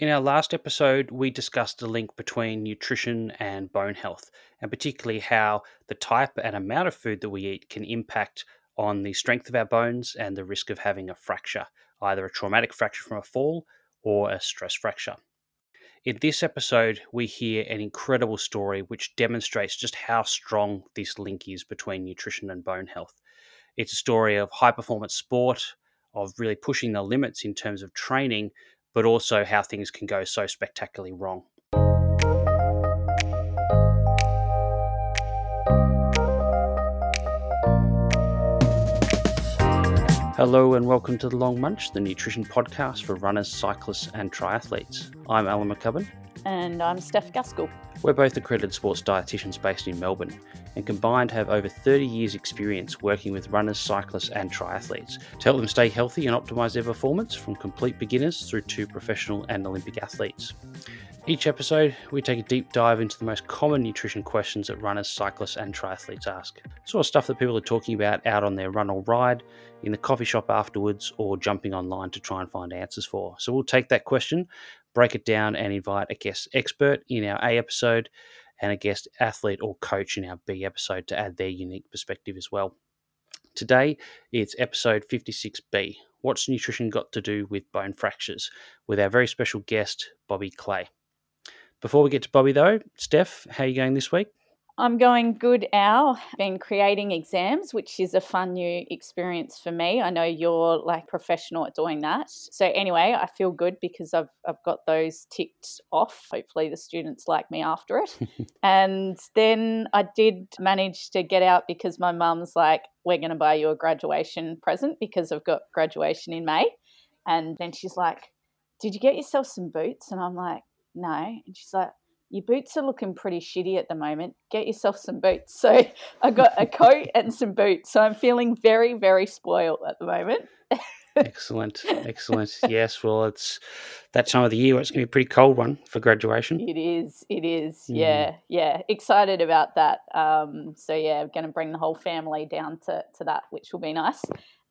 In our last episode, we discussed the link between nutrition and bone health, and particularly how the type and amount of food that we eat can impact on the strength of our bones and the risk of having a fracture, either a traumatic fracture from a fall or a stress fracture. In this episode, we hear an incredible story which demonstrates just how strong this link is between nutrition and bone health. It's a story of high performance sport, of really pushing the limits in terms of training, but also how things can go so spectacularly wrong. Hello and welcome to The Long Munch, the nutrition podcast for runners, cyclists, and triathletes. I'm Alan McCubbin. And I'm Steph Gaskell. We're both accredited sports dietitians based in Melbourne and combined have over 30 years' experience working with runners, cyclists, and triathletes to help them stay healthy and optimize their performance from complete beginners through to professional and Olympic athletes. Each episode, we take a deep dive into the most common nutrition questions that runners, cyclists, and triathletes ask. Sort of stuff that people are talking about out on their run or ride, in the coffee shop afterwards, or jumping online to try and find answers for. So we'll take that question, break it down, and invite a guest expert in our A episode and a guest athlete or coach in our B episode to add their unique perspective as well. Today, it's episode 56B What's Nutrition Got to Do with Bone Fractures? with our very special guest, Bobby Clay. Before we get to Bobby, though, Steph, how are you going this week? I'm going good, Al. Been creating exams, which is a fun new experience for me. I know you're like professional at doing that. So anyway, I feel good because I've I've got those ticked off. Hopefully the students like me after it. and then I did manage to get out because my mum's like, We're gonna buy you a graduation present because I've got graduation in May. And then she's like, Did you get yourself some boots? And I'm like, no. And she's like, your boots are looking pretty shitty at the moment. Get yourself some boots. So I got a coat and some boots. So I'm feeling very, very spoiled at the moment. excellent, excellent. Yes, well, it's that time of the year where it's going to be a pretty cold one for graduation. It is, it is. Mm. Yeah, yeah. Excited about that. Um, so yeah, I'm going to bring the whole family down to to that, which will be nice.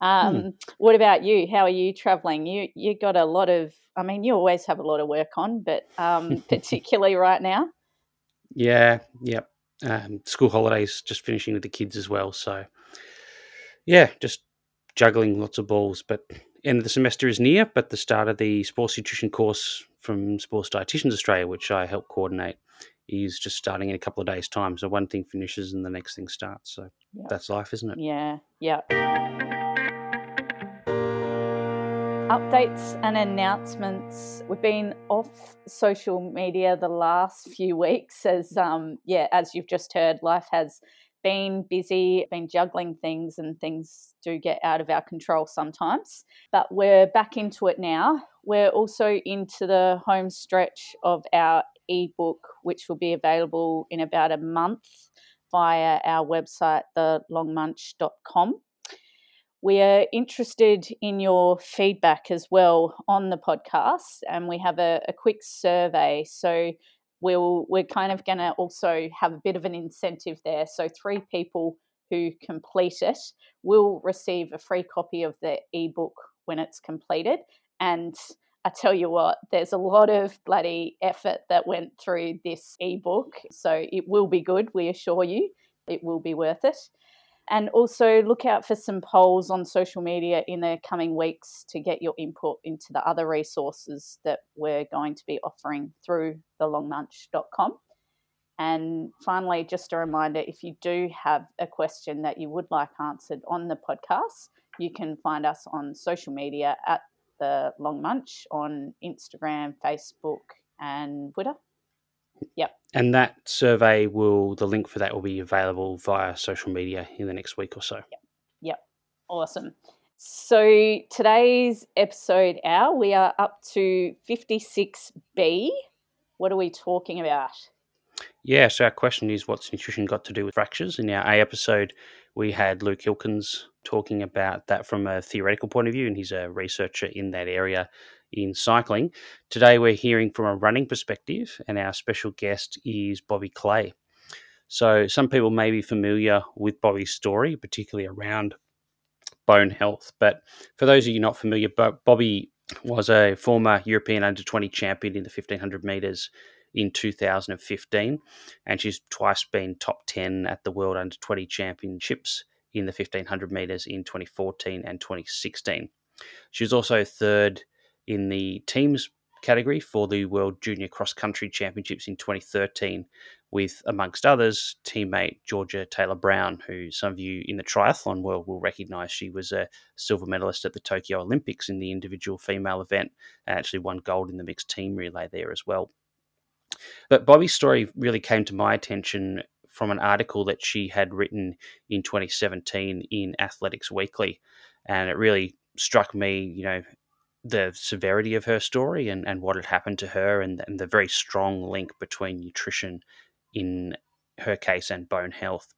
Hmm. Um, mm. What about you? How are you traveling? You you got a lot of. I mean, you always have a lot of work on, but um, particularly right now. Yeah. Yep. Um, school holidays just finishing with the kids as well. So yeah, just juggling lots of balls. But end of the semester is near, but the start of the sports nutrition course from Sports Dietitians Australia, which I help coordinate, is just starting in a couple of days' time. So one thing finishes and the next thing starts. So yep. that's life, isn't it? Yeah. Yeah updates and announcements. We've been off social media the last few weeks as um yeah, as you've just heard, life has been busy, been juggling things and things do get out of our control sometimes. But we're back into it now. We're also into the home stretch of our ebook which will be available in about a month via our website thelongmunch.com. We are interested in your feedback as well on the podcast, and we have a, a quick survey. So we'll we're kind of going to also have a bit of an incentive there. So three people who complete it will receive a free copy of the ebook when it's completed. And I tell you what, there's a lot of bloody effort that went through this ebook. So it will be good, we assure you. It will be worth it. And also look out for some polls on social media in the coming weeks to get your input into the other resources that we're going to be offering through thelongmunch.com. And finally, just a reminder if you do have a question that you would like answered on the podcast, you can find us on social media at the Long Munch on Instagram, Facebook, and Twitter. Yep. And that survey will, the link for that will be available via social media in the next week or so. Yep. Yep. Awesome. So today's episode, Al, we are up to 56B. What are we talking about? Yeah, so our question is what's nutrition got to do with fractures? In our A episode, we had Luke Hilkens talking about that from a theoretical point of view, and he's a researcher in that area in cycling. Today, we're hearing from a running perspective, and our special guest is Bobby Clay. So, some people may be familiar with Bobby's story, particularly around bone health. But for those of you not familiar, Bobby was a former European under 20 champion in the 1500 metres in 2015, and she's twice been top 10 at the World Under 20 Championships in the 1500 metres in 2014 and 2016. She was also third in the teams category for the World Junior Cross Country Championships in 2013, with, amongst others, teammate Georgia Taylor Brown, who some of you in the triathlon world will recognise. She was a silver medalist at the Tokyo Olympics in the individual female event and actually won gold in the mixed team relay there as well. But Bobby's story really came to my attention from an article that she had written in 2017 in Athletics Weekly. And it really struck me, you know, the severity of her story and, and what had happened to her and, and the very strong link between nutrition in her case and bone health.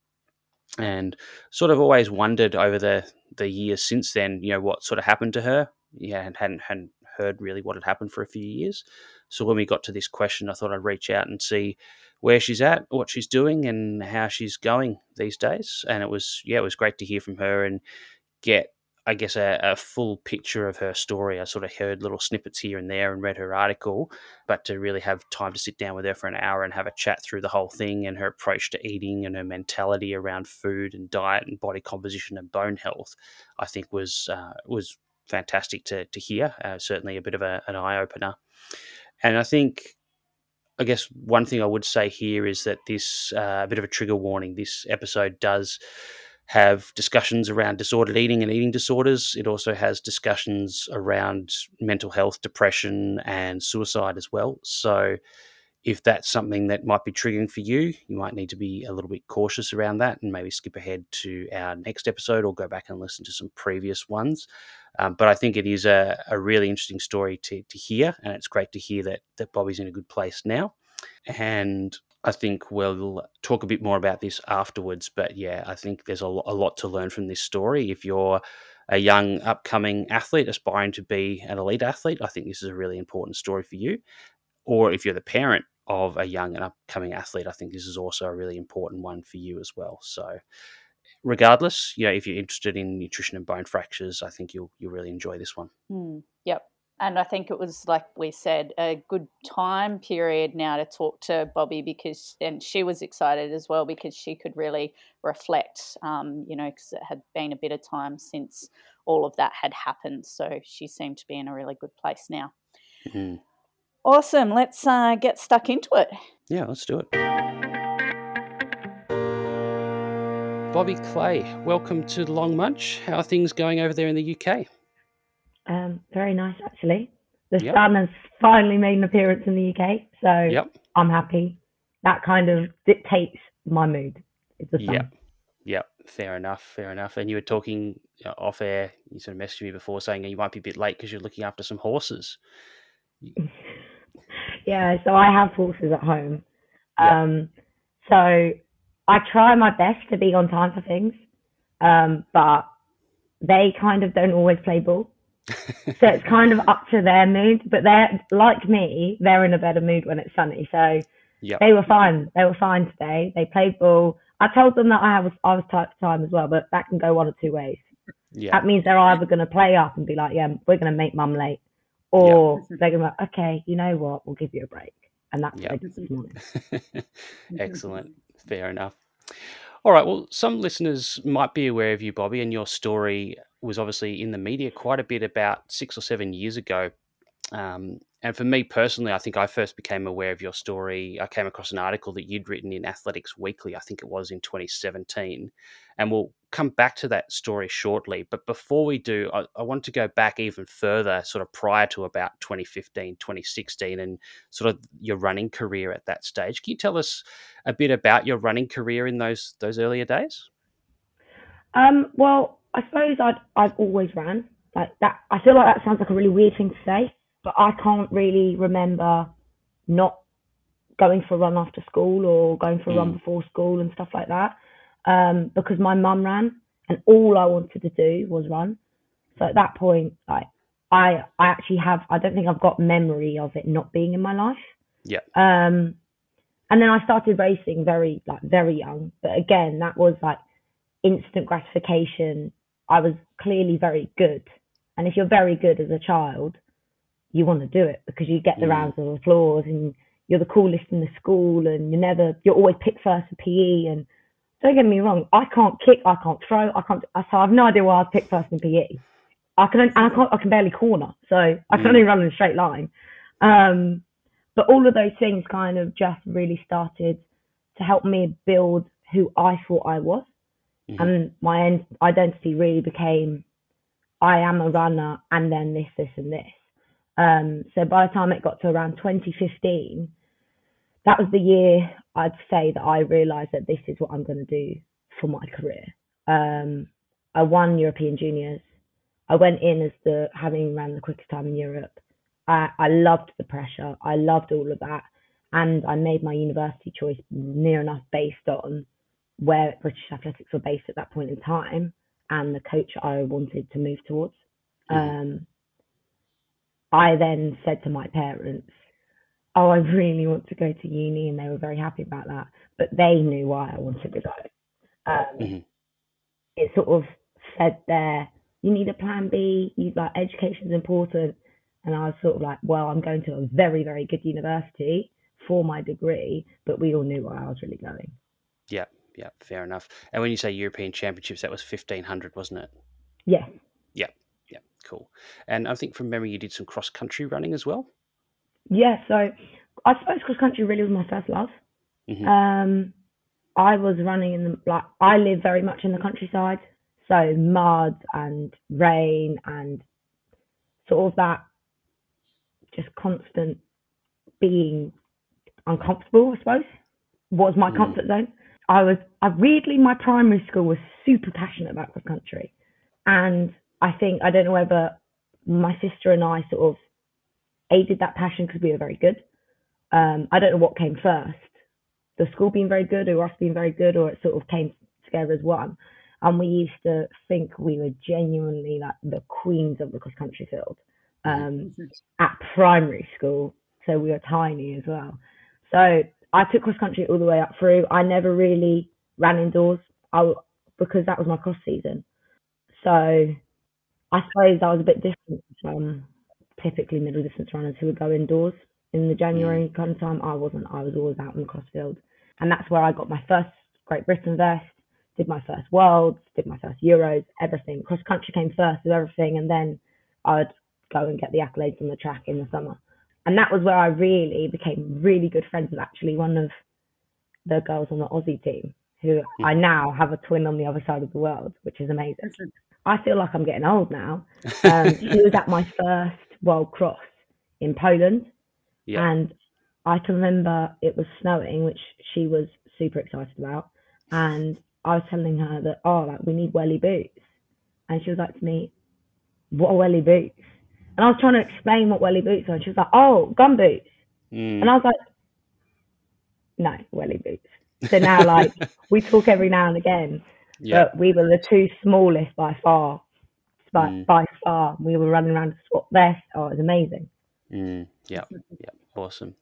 And sort of always wondered over the, the years since then, you know, what sort of happened to her. Yeah, and hadn't hadn't heard really what had happened for a few years. So when we got to this question, I thought I'd reach out and see where she's at, what she's doing, and how she's going these days. And it was yeah, it was great to hear from her and get I guess, a, a, full picture of her story. I sort of heard little snippets here and there and read her article, but to really have time to sit down with her for an hour and have a chat through the whole thing and her approach to eating and her mentality around food and diet and body composition and bone health, I think was uh, was fantastic to to hear. Uh, certainly a bit of a, an eye opener, and I think. I guess one thing I would say here is that this uh, a bit of a trigger warning. This episode does have discussions around disordered eating and eating disorders. It also has discussions around mental health, depression, and suicide as well. So, if that's something that might be triggering for you, you might need to be a little bit cautious around that and maybe skip ahead to our next episode or go back and listen to some previous ones. Um, but I think it is a, a really interesting story to, to hear, and it's great to hear that, that Bobby's in a good place now. And I think we'll talk a bit more about this afterwards. But yeah, I think there's a, lot to learn from this story. If you're a young upcoming athlete aspiring to be an elite athlete, I think this is a really important story for you. Or if you're the parent of a young and upcoming athlete, I think this is also a really important one for you as well. So, regardless, you know, if you're interested in nutrition and bone fractures, I think you'll you'll really enjoy this one. Mm, yep, and I think it was like we said a good time period now to talk to Bobby because and she was excited as well because she could really reflect, um, you know, because it had been a bit of time since all of that had happened. So she seemed to be in a really good place now. Mm-hmm. Awesome. Let's uh, get stuck into it. Yeah, let's do it. Bobby Clay, welcome to Long Munch. How are things going over there in the UK? Um, very nice, actually. The yep. sun has finally made an appearance in the UK, so yep. I'm happy. That kind of dictates my mood. It's the sun. Yep. Yep. Fair enough. Fair enough. And you were talking uh, off air. You sort of messaged me before saying you might be a bit late because you're looking after some horses. yeah. So I have horses at home. Yep. Um, so I try my best to be on time for things, um, but they kind of don't always play ball so it's kind of up to their mood. But they're like me, they're in a better mood when it's sunny. So yep. they were fine. They were fine today. They played ball. I told them that I was I was tight for time as well, but that can go one or two ways. Yeah. That means they're either going to play up and be like, "Yeah, we're going to make mum late," or yep. they're going to, be, like, "Okay, you know what? We'll give you a break." And that's yep. what I did this morning. Excellent. Fair enough. All right. Well, some listeners might be aware of you, Bobby, and your story was obviously in the media quite a bit about six or seven years ago. Um, and for me personally, I think I first became aware of your story. I came across an article that you'd written in Athletics Weekly, I think it was in 2017. And we'll come back to that story shortly. But before we do, I, I want to go back even further, sort of prior to about 2015, 2016, and sort of your running career at that stage. Can you tell us a bit about your running career in those those earlier days? Um, well, I suppose I'd I've always ran like that. I feel like that sounds like a really weird thing to say, but I can't really remember not going for a run after school or going for a mm. run before school and stuff like that. Um, because my mum ran and all I wanted to do was run. So at that point, like I I actually have I don't think I've got memory of it not being in my life. Yeah. Um and then I started racing very like very young. But again, that was like instant gratification I was clearly very good. And if you're very good as a child, you want to do it because you get the Mm. rounds of applause and you're the coolest in the school and you're never you're always picked first for PE and don't get me wrong, I can't kick, I can't throw, I can't so I have no idea why I was picked first in PE. I can and I can't I can barely corner, so I can Mm. only run in a straight line. Um, but all of those things kind of just really started to help me build who I thought I was, Mhm. and my identity really became I am a runner, and then this, this, and this. Um, so by the time it got to around 2015, that was the year I'd say that I realised that this is what I'm going to do for my career. Um, I won European Juniors. I went in as the having ran the quickest time in Europe. I, I loved the pressure. I loved all of that, and I made my university choice near enough based on where British athletics were based at that point in time and the coach I wanted to move towards. Mhm. Um, I then said to my parents, "Oh, I really want to go to uni," and they were very happy about that. But they knew why I wanted to go. Um, Mhm. It sort of said there, "You need a plan B. You like education's important." And I was sort of like, "Well, I'm going to a very, very good university for my degree," but we all knew where I was really going. Yeah, yeah, fair enough. And when you say European Championships, that was fifteen hundred, wasn't it? Yes. Yeah, Yeah. cool. And I think from memory, you did some cross country running as well. Yeah, so I suppose cross country really was my first love. Mhm. Um, I was running in the like I live very much in the countryside, so mud and rain and sort of that just constant being uncomfortable. I suppose was my Mm. comfort zone. I was I weirdly my primary school was super passionate about cross country, and I think I don't know whether my sister and I sort of aided that passion because we were very good. Um, I don't know what came first, the school being very good or us being very good, or it sort of came together as one. And we used to think we were genuinely like the queens of the cross country field um, at primary school. So we were tiny as well. So I took cross country all the way up through. I never really ran indoors I, because that was my cross season. So I suppose I was a bit different from typically middle distance runners who would go indoors in the January kind of time. I wasn't. I was always out in the cross field. And that's where I got my first Great Britain vest, did my first Worlds, did my first Euros, everything. Cross country came first with everything. And then I'd go and get the accolades on the track in the summer. And that was where I really became really good friends with actually one of the girls on the Aussie team, who I now have a twin on the other side of the world, which is amazing. I feel like I'm getting old now. Um, she was at my first World Cross in Poland, Yeah. and I can remember it was snowing, which she was super excited about. And I was telling her that, oh, like we need welly boots. And she was like to me, what are welly boots? And I was trying to explain what welly boots are. And she was like, oh, gum boots. Mm. And I was like, no, welly boots. So now, like, we talk every now and again, yeah. but we were the two smallest by far. By, Mm. by far, we were running around to swap vests. Oh, it was amazing. Mm, yeah, yeah, awesome.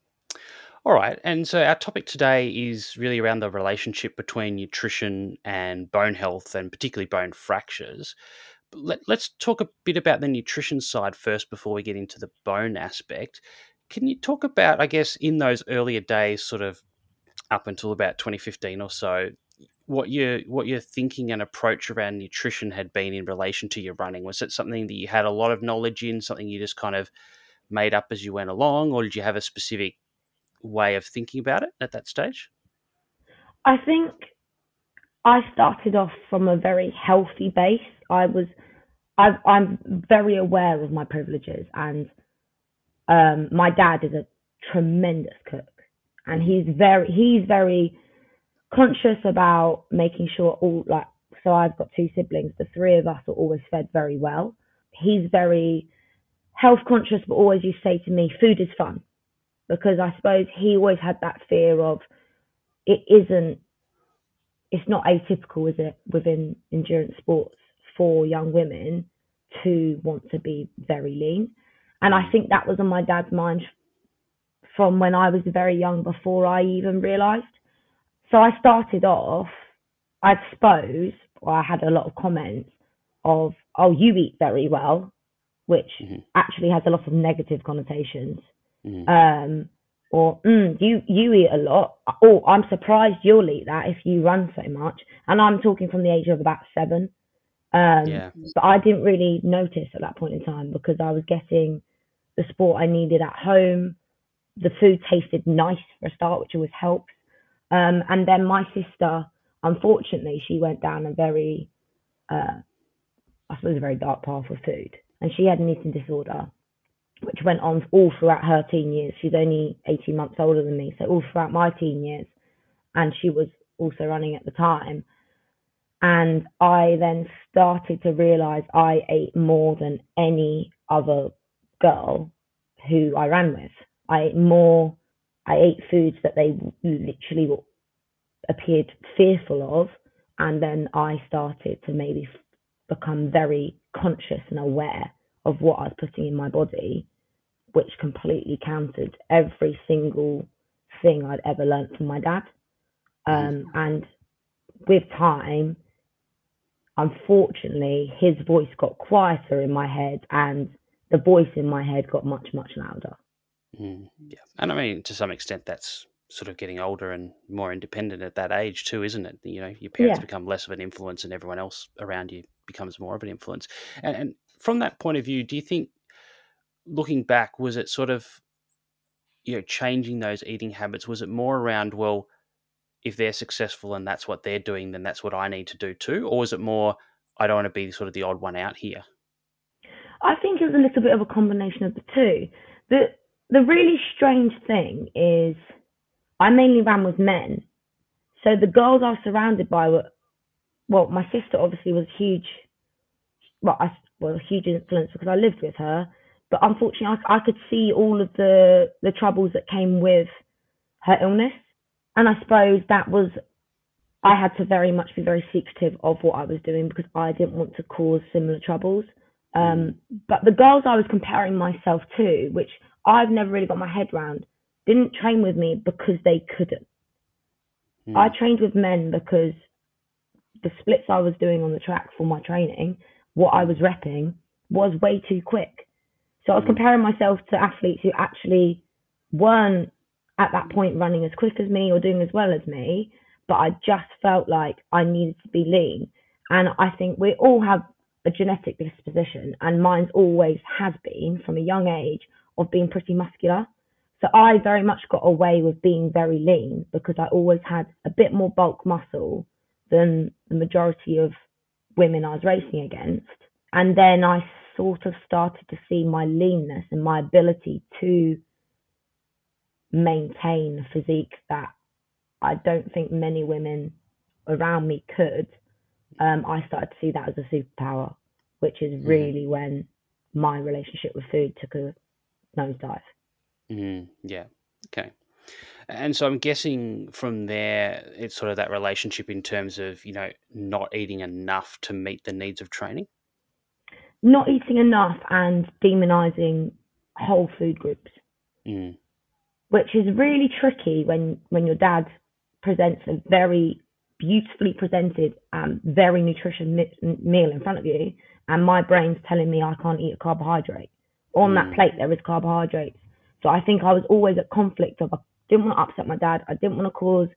All right, and so our topic today is really around the relationship between nutrition and bone health, and particularly bone fractures. Let, let's talk a bit about the nutrition side first before we get into the bone aspect. Can you talk about, I guess, in those earlier days, sort of up until about 2015 or so, what your what your thinking and approach around nutrition had been in relation to your running? Was it something that you had a lot of knowledge in, something you just kind of made up as you went along, or did you have a specific way of thinking about it at that stage? I think I started off from a very healthy base. I was, I, I'm very aware of my privileges, and um, my dad is a tremendous cook, and he's very, he's very conscious about making sure all like. So I've got two siblings. The three of us are always fed very well. He's very health conscious, but always used to say to me, "Food is fun," because I suppose he always had that fear of it isn't it's not atypical, is it, within endurance sports for young women to want to be very lean. And I think that was on my dad's mind from when I was very young before I even realised. So I started off, I suppose, or I had a lot of comments of, oh, you eat very well. which mm-hmm. actually has a lot of negative connotations. Mm-hmm. Um, or mm, you you eat a lot. Oh, I'm surprised you'll eat that if you run so much. And I'm talking from the age of about seven. Um, yeah. But I didn't really notice at that point in time because I was getting the sport I needed at home. The food tasted nice for a start, which always helps. Um, and then my sister, unfortunately, she went down a very, uh, I suppose, a very dark path with food. And she had an eating disorder, which went on all throughout her teen years. She's only 18 months older than me. So, all throughout my teen years. And she was also running at the time. And I then started to realize I ate more than any other girl who I ran with. I ate more, I ate foods that they literally appeared fearful of. And then I started to maybe become very conscious and aware of what I was putting in my body, which completely countered every single thing I'd ever learned from my dad. Um, and with time, unfortunately, his voice got quieter in my head and the voice in my head got much, much louder. Mm, yeah. And I mean, to some extent, that's sort of getting older and more independent at that age, too, isn't it? You know, your parents Yeah. become less of an influence and everyone else around you becomes more of an influence. And, and from that point of view, do you think, looking back, was it sort of, you know, changing those eating habits? Was it more around, well, if they're successful and that's what they're doing, then that's what I need to do too? Or is it more, I don't want to be sort of the odd one out here? I think it was a little bit of a combination of the two. The the really strange thing is I mainly ran with men. So the girls I was surrounded by were well, my sister obviously was huge well, I was a huge influence because I lived with her. But unfortunately I, I could see all of the the troubles that came with her illness. And I suppose that was I had to very much be very secretive of what I was doing because I didn't want to cause similar troubles. Um, but the girls I was comparing myself to, which I've never really got my head round, didn't train with me because they couldn't. Mm. I trained with men because the splits I was doing on the track for my training, what I was repping, was way too quick. So I was Mm. comparing myself to athletes who actually weren't at that point running as quick as me or doing as well as me, but I just felt like I needed to be lean. And I think we all have a genetic disposition, and mine's always has been from a young age of being pretty muscular. So I very much got away with being very lean because I always had a bit more bulk muscle than the majority of women I was racing against. And then I sort of started to see my leanness and my ability to maintain a physique that I don't think many women around me could. Um, I started to see that as a superpower, which is really when my relationship with food took a nosedive. Mm, yeah. Okay. And so I'm guessing from there, it's sort of that relationship in terms of, you know, not eating enough to meet the needs of training. Not eating enough and demonizing whole food groups, Mm, which is really tricky when, when your dad presents a very beautifully presented, um, very nutritious mi- meal in front of you, and my brain's telling me I can't eat a carbohydrate. On Mm. that plate, there is carbohydrates. So I think I was always at conflict of I didn't want to upset my dad. I didn't want to cause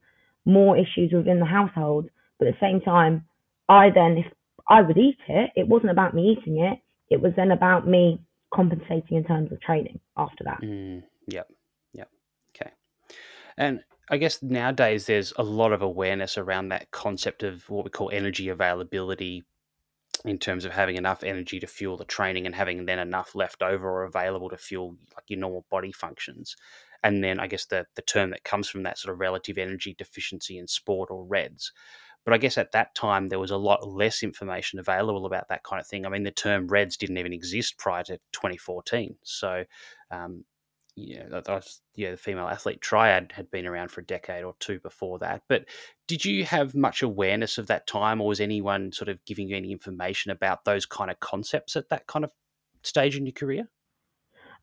more issues within the household. But at the same time, I then, if I would eat it, it wasn't about me eating it. It was then about me compensating in terms of training after that. mm, yep. And I guess nowadays there's a lot of awareness around that concept of what we call energy availability in terms of having enough energy to fuel the training and having then enough left over or available to fuel like your normal body functions. And then I guess the the term that comes from that sort of relative energy deficiency in sport or REDS. But I guess at that time there was a lot less information available about that kind of thing. I mean, the term REDS didn't even exist prior to 2014. So, um, yeah, that that was, yeah, the female athlete triad had been around for a decade or two before that. But did you have much awareness of that time, or was anyone sort of giving you any information about those kind of concepts at that kind of stage in your career?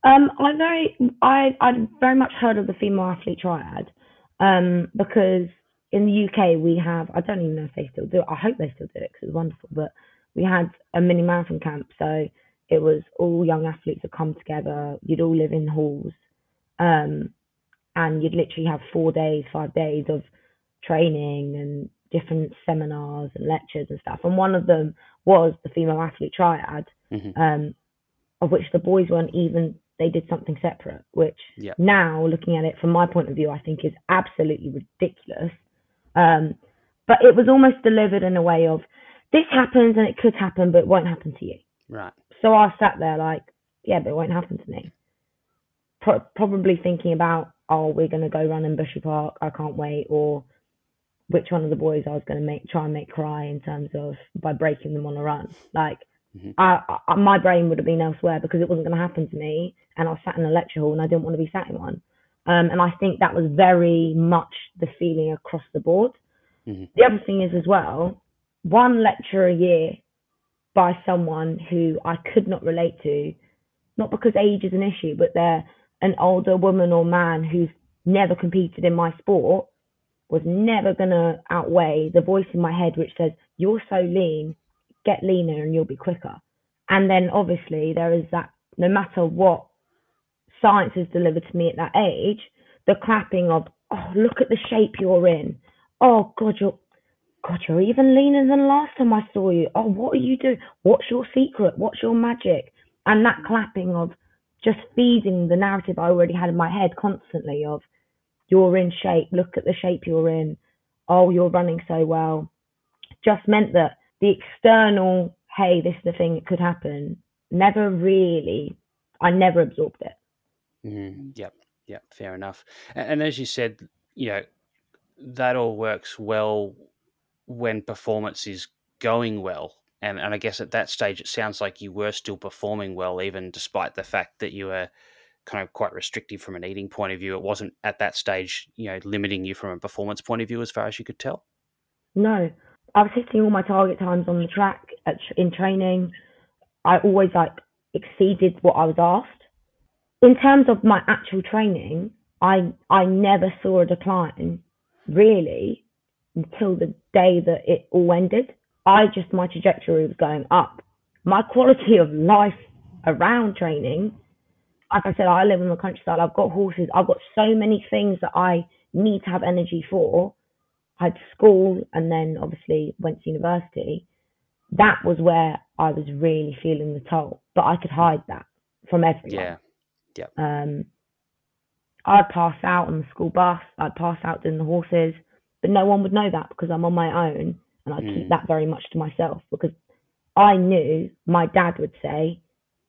Um, I very, I, I very much heard of the female athlete triad, um, because in the UK we have, I don't even know if they still do it. I hope they still do it because it's wonderful. But we had a mini marathon camp, so it was all young athletes that come together. You'd all live in halls, um, and you'd literally have four days, five days of training and different seminars and lectures and stuff. And one of them was the female athlete triad, mm-hmm. um, of which the boys weren't even. They did something separate, which yep. now looking at it from my point of view, I think is absolutely ridiculous. Um, but it was almost delivered in a way of this happens and it could happen, but it won't happen to you. Right. So I sat there like, yeah, but it won't happen to me. Pro- probably thinking about, oh, we're going to go run in Bushy Park. I can't wait. Or which one of the boys I was going to make try and make cry in terms of by breaking them on a run. Like, mm-hmm. I, I, my brain would have been elsewhere because it wasn't going to happen to me. And I was sat in a lecture hall and I didn't want to be sat in one. Um, and I think that was very much the feeling across the board. Mm-hmm. The other thing is as well, one lecture a year by someone who I could not relate to, not because age is an issue, but they're an older woman or man who's never competed in my sport was never going to outweigh the voice in my head which says, You're so lean, get leaner and you'll be quicker. And then obviously there is that no matter what science has delivered to me at that age, the clapping of, Oh, look at the shape you're in. Oh God, you're God, you're even leaner than last time I saw you. Oh, what are you doing? What's your secret? What's your magic? And that clapping of just feeding the narrative I already had in my head constantly of you're in shape, look at the shape you're in, oh, you're running so well, just meant that the external, hey, this is the thing that could happen, never really, I never absorbed it. Mm, yep, yep, fair enough. And, and as you said, you know, that all works well when performance is going well. And, and I guess at that stage, it sounds like you were still performing well, even despite the fact that you were kind of quite restrictive from an eating point of view. It wasn't at that stage, you know, limiting you from a performance point of view as far as you could tell. No, I was hitting all my target times on the track at, in training. I always like exceeded what I was asked. In terms of my actual training, I I never saw a decline really until the day that it all ended. I just my trajectory was going up. My quality of life around training like I said, I live in the countryside. I've got horses. I've got so many things that I need to have energy for. I had school and then obviously went to university. That was where I was really feeling the toll, but I could hide that from everyone. Yeah. Yeah. Um, I'd pass out on the school bus. I'd pass out doing the horses, but no one would know that because I'm on my own and I mm. keep that very much to myself because I knew my dad would say,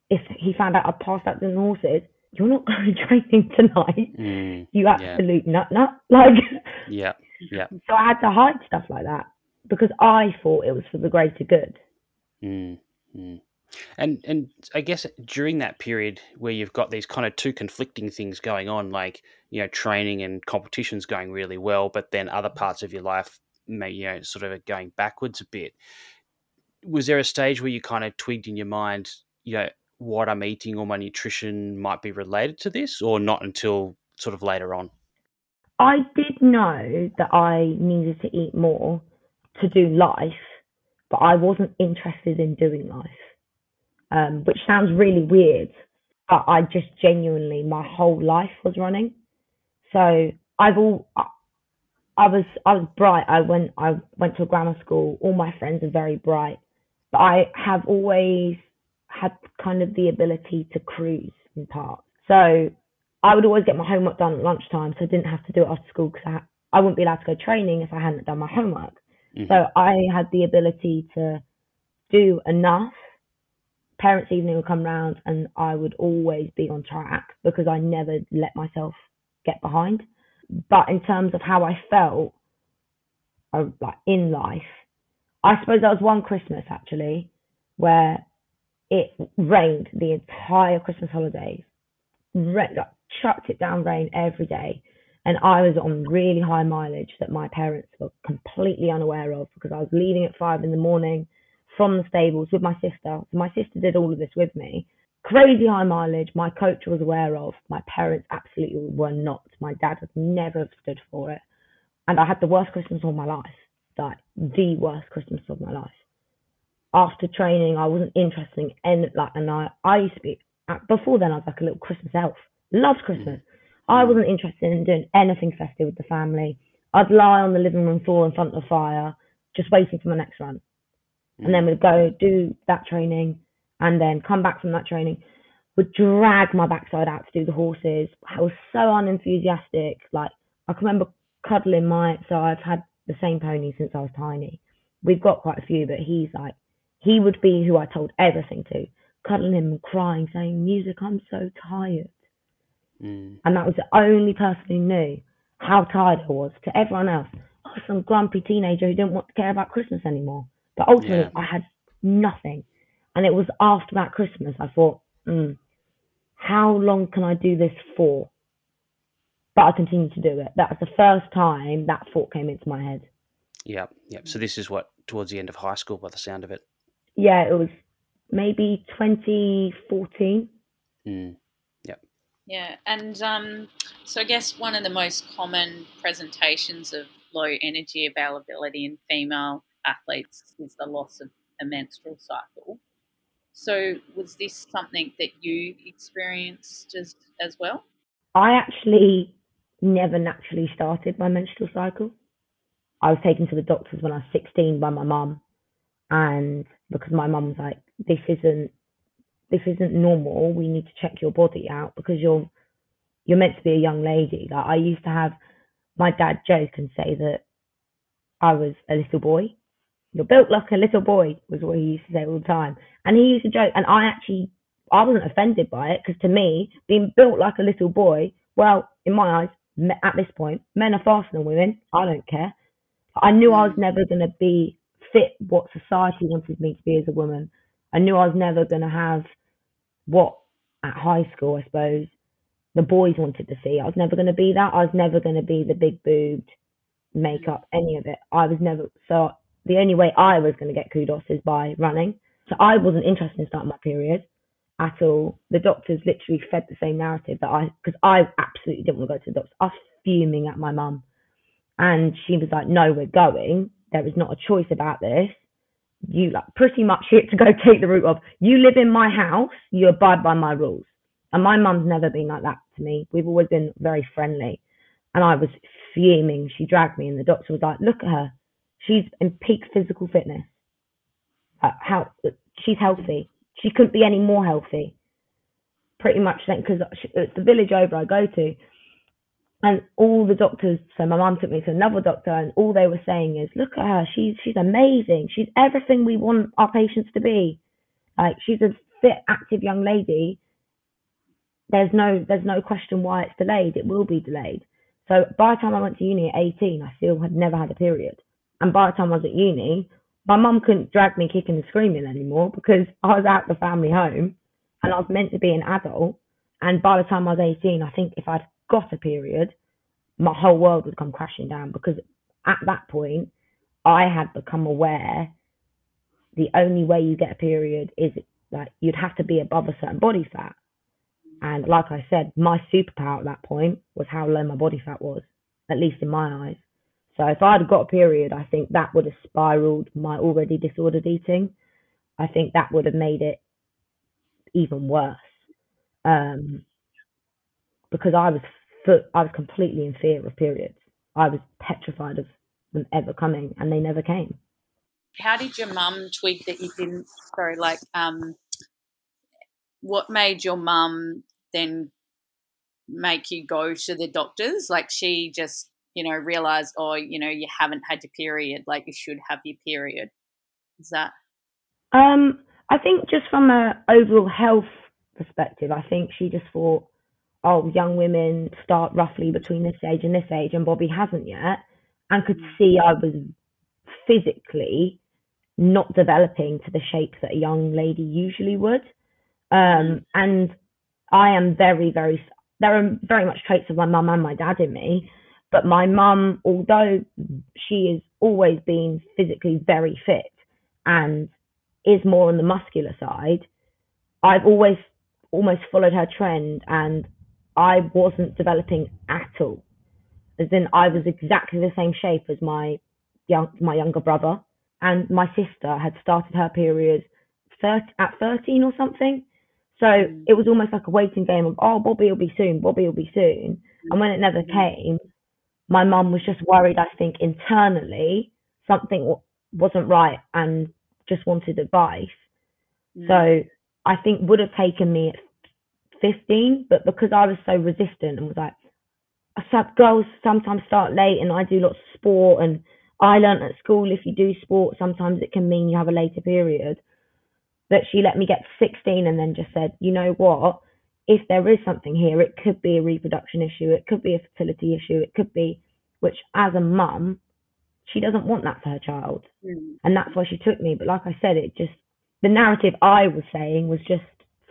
if he found out I passed out the horses, you're not going training tonight. Mm, you absolute yeah. nut nut. Like Yeah. Yeah. So I had to hide stuff like that because I thought it was for the greater good. Mm, mm. And and I guess during that period where you've got these kind of two conflicting things going on, like you know training and competitions going really well, but then other mm-hmm. parts of your life, may you know, sort of going backwards a bit. Was there a stage where you kind of twigged in your mind, you know, what I'm eating or my nutrition might be related to this, or not until sort of later on? I did know that I needed to eat more to do life, but I wasn't interested in doing life, um, which sounds really weird. But I just genuinely, my whole life was running. So I've all, I was, I was bright. I went, I went to a grammar school. All my friends are very bright, but I have always had kind of the ability to cruise in part. So I would always get my homework done at lunchtime, so I didn't have to do it after school because I, I wouldn't be allowed to go training if I hadn't done my homework. Mm-hmm. So I had the ability to do enough. Parents' evening would come round, and I would always be on track because I never let myself get behind. But in terms of how I felt, uh, like in life, I suppose that was one Christmas actually where it rained the entire Christmas holidays. Rain, like, chucked it down rain every day. And I was on really high mileage that my parents were completely unaware of because I was leaving at five in the morning from the stables with my sister. So my sister did all of this with me. Crazy high mileage. My coach was aware of. My parents absolutely were not. My dad would never have stood for it. And I had the worst Christmas of my life. Like the worst Christmas of my life. after training, I wasn't interested in like, and I, I used to be before then. I was like a little Christmas elf. Loved Christmas. Mm. I wasn't interested in doing anything festive with the family. I'd lie on the living room floor in front of the fire, just waiting for my next run, and then we'd go do that training, and then come back from that training. Would drag my backside out to do the horses. I was so unenthusiastic. Like I can remember cuddling my. So I've had the same pony since I was tiny. We've got quite a few, but he's like he would be who I told everything to, cuddling him and crying, saying, Music, I'm so tired. Mm. And that was the only person who knew how tired I was. To everyone else, I was some grumpy teenager who didn't want to care about Christmas anymore. But ultimately, Yeah. I had nothing. And it was after that Christmas, I thought, mm, how long can I do this for? But I continued to do it. That was the first time that thought came into my head. Yeah, yeah. So this is what towards the end of high school, by the sound of it. Yeah, it was maybe 2014. Mm. Yeah, and um, so I guess one of the most common presentations of low energy availability in female athletes is the loss of a menstrual cycle. So, was this something that you experienced as, as well? I actually never naturally started my menstrual cycle. I was taken to the doctors when I was 16 by my mum, and because my mum was like, "This isn't, this isn't normal. We need to check your body out because you're, you're meant to be a young lady." Like I used to have my dad joke and say that I was a little boy. You're built like a little boy was what he used to say all the time, and he used to joke, and I actually I wasn't offended by it because to me, being built like a little boy, well, in my eyes, at this point, men are faster than women. I don't care. I knew I was never going to be fit what society wanted me to be as a woman. I knew I was never going to have what at high school, I suppose, the boys wanted to see. I was never going to be that. I was never going to be the big boobed makeup, any of it. I was never. So the only way I was going to get kudos is by running. So I wasn't interested in starting my period at all. The doctors literally fed the same narrative that I, because I absolutely didn't want to go to the doctors. I was fuming at my mum. And she was like, no, we're going. There is not a choice about this. You like pretty much hit to go take the route of you live in my house, you abide by my rules. And my mum's never been like that to me. We've always been very friendly. And I was fuming. She dragged me, and the doctor was like, look at her. She's in peak physical fitness. Uh, how she's healthy. She couldn't be any more healthy. Pretty much then, because it's the village over I go to, and all the doctors. So my mum took me to another doctor, and all they were saying is, "Look at her. She's she's amazing. She's everything we want our patients to be. Like she's a fit, active young lady. There's no there's no question why it's delayed. It will be delayed. So by the time I went to uni at 18, I still had never had a period. And by the time I was at uni, my mum couldn't drag me kicking and screaming anymore because I was out the family home and I was meant to be an adult. And by the time I was 18, I think if I'd got a period, my whole world would come crashing down because at that point, I had become aware the only way you get a period is like you'd have to be above a certain body fat. And like I said, my superpower at that point was how low my body fat was, at least in my eyes. So if I'd got a period, I think that would have spiraled my already disordered eating. I think that would have made it even worse. Um, because I was I was completely in fear of periods. I was petrified of them ever coming, and they never came. How did your mum twig that you didn't? Sorry, like, um, what made your mum then make you go to the doctors? Like, she just, you know, realized, oh, you know, you haven't had your period. Like, you should have your period. Is that? Um, I think just from a overall health perspective, I think she just thought, oh, young women start roughly between this age and this age, and Bobby hasn't yet, and could see I was physically not developing to the shape that a young lady usually would. Um, and I am very, very, there are very much traits of my mum and my dad in me. But my mum, although she has always been physically very fit and is more on the muscular side, I've always almost followed her trend and I wasn't developing at all. As in, I was exactly the same shape as my young, my younger brother. and my sister had started her period 30, at 13 or something. So Mm. it was almost like a waiting game of, oh, Bobby will be soon, Bobby will be soon. And when it never Mm. came, my mum was just worried, I think, internally something w- wasn't right and just wanted advice. Mm. So I think would have taken me at 15, but because I was so resistant and was like, some girls sometimes start late and I do lots of sport and I learnt at school if you do sport, sometimes it can mean you have a later period. That she let me get to 16 and then just said, you know what? If there is something here, it could be a reproduction issue, it could be a fertility issue, it could be, which as a mum, she doesn't want that for her child Mm. and that's why she took me. But like I said, it just the narrative I was saying was just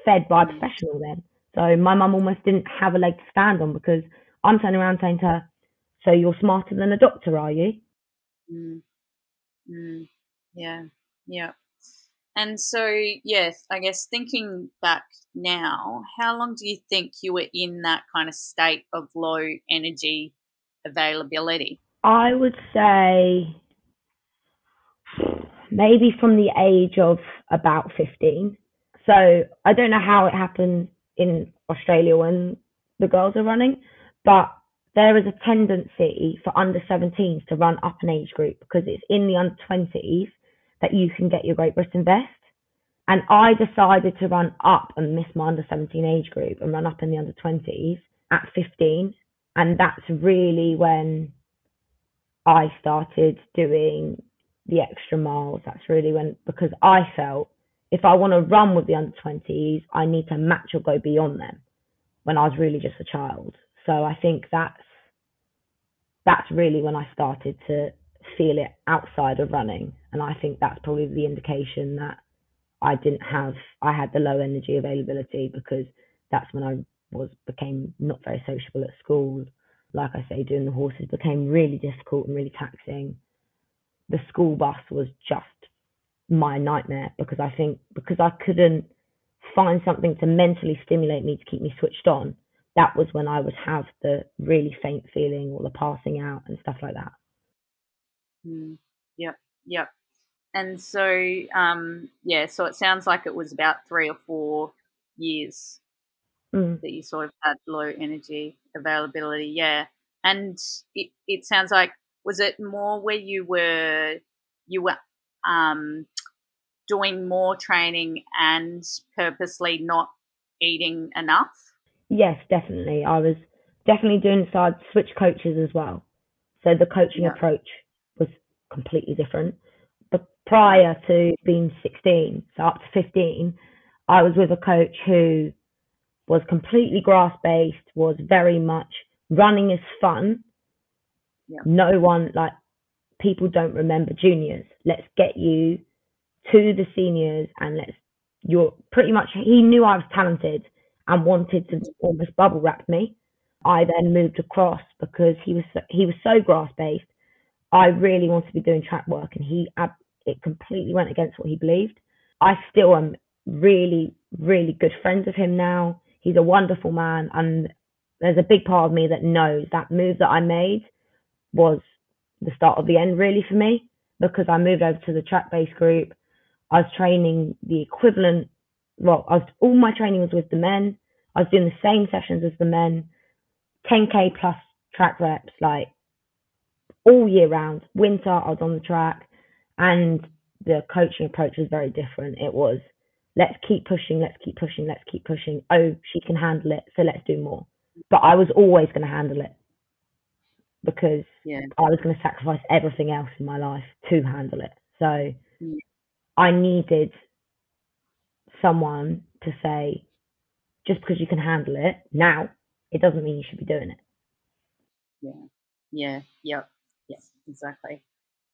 fed by a Mm. professional then. So my mum almost didn't have a leg to stand on because I'm turning around saying to her, "So you're smarter than a doctor, are you?" Mm. Mm. Yeah, yeah. And so, yes, I guess thinking back now, how long do you think you were in that kind of state of low energy availability? I would say maybe from the age of about 15. So I don't know how it happened in Australia when the girls are running, but there is a tendency for under 17s to run up an age group because it's in the under 20s that you can get your Great Britain vest. And I decided to run up and miss my under 17 age group and run up in the under 20s at 15. And that's really when I started doing the extra miles. That's really when, because I felt if I want to run with the under 20s, I need to match or go beyond them when I was really just a child. So I think that's that's really when I started to feel it outside of running, and I think that's probably the indication that I didn't have I had the low energy availability because that's when I was became not very sociable at school. Like I say, doing the horses became really difficult and really taxing. The school bus was just my nightmare because I think because I couldn't find something to mentally stimulate me to keep me switched on, that was when I would have the really faint feeling or the passing out and stuff like that. Mm. Yep, yep. And so, um, yeah, so it sounds like it was about three or four years Mm. that you sort of had low energy availability. Yeah. And it, it sounds like, was it more where you were, you were, um, doing more training and purposely not eating enough? Yes, definitely. I was definitely doing so I'd switch coaches as well. So the coaching Yeah. approach was completely different. Prior to being 16, so up to 15, I was with a coach who was completely grass based, was very much running is fun. Yeah. No one, like, people don't remember juniors. Let's get you to the seniors and let's, you're pretty much, he knew I was talented and wanted to almost bubble wrap me. I then moved across because he was so, he was so grass based. I really wanted to be doing track work, and he ab- it completely went against what he believed. I still am really really good friends with him now. He's a wonderful man, and there's a big part of me that knows that move that I made was the start of the end really for me because I moved over to the track based group. I was training the equivalent well, I was all my training was with the men. I was doing the same sessions as the men, 10k plus track reps, like all year round. Winter, I was on the track, and the coaching approach was very different. It was let's keep pushing, let's keep pushing, let's keep pushing. Oh, she can handle it, so let's do more. But I was always going to handle it because Yeah. I was going to sacrifice everything else in my life to handle it. So Mm. I needed someone to say, just because you can handle it now, it doesn't mean you should be doing it. Yeah, yeah, yep, yep, exactly.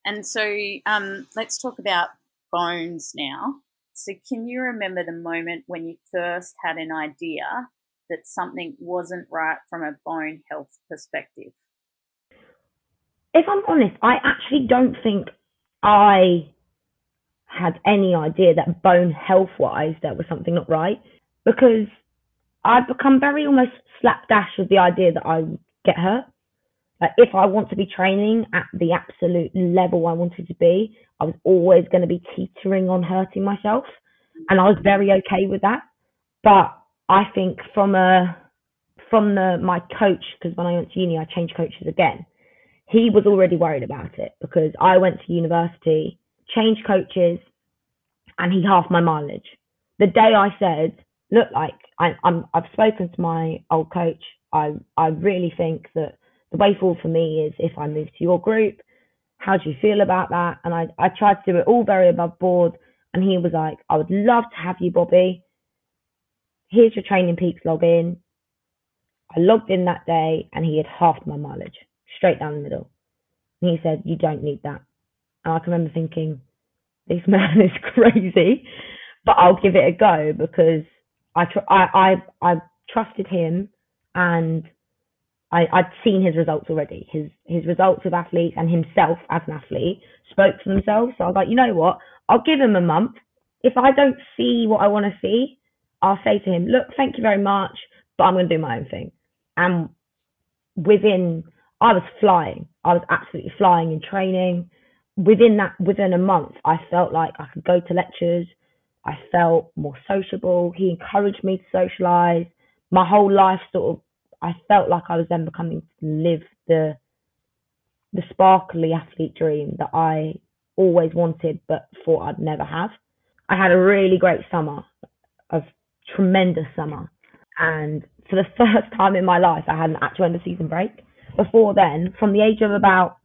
And so um, let's talk about bones now. So, can you remember the moment when you first had an idea that something wasn't right from a bone health perspective? If I'm honest, I actually don't think I had any idea that bone health wise there was something not right because I'd become very almost slapdash with the idea that I would get hurt. Like if I want to be training at the absolute level I wanted to be, I was always going to be teetering on hurting myself. And I was very okay with that. But I think from a from the my coach, because when I went to uni I changed coaches again. He was already worried about it because I went to university, changed coaches, and he halved my mileage. The day I said, look, like I, I'm, I've spoken to my old coach. I, I really think that the way forward for me is if I move to your group. How do you feel about that? And I, I tried to do it all very above board. And he was like, I would love to have you, Bobby. Here's your Training Peaks login. I logged in that day and he had halved my mileage straight down the middle. And he said, You don't need that. And I can remember thinking, This man is crazy, but I'll give it a go because I, tr- I, I, I trusted him and I, I'd seen his results already. His his results with athletes and himself as an athlete spoke for themselves. So I was like, you know what? I'll give him a month. If I don't see what I want to see, I'll say to him, look, thank you very much, but I'm going to do my own thing. And within, I was flying. I was absolutely flying in training. Within that, within a month, I felt like I could go to lectures. I felt more sociable. He encouraged me to socialize. My whole life sort of I felt like I was then becoming to live the the sparkly athlete dream that I always wanted but thought I'd never have. I had a really great summer, a tremendous summer. And for the first time in my life, I had an actual end of season break. Before then, from the age of about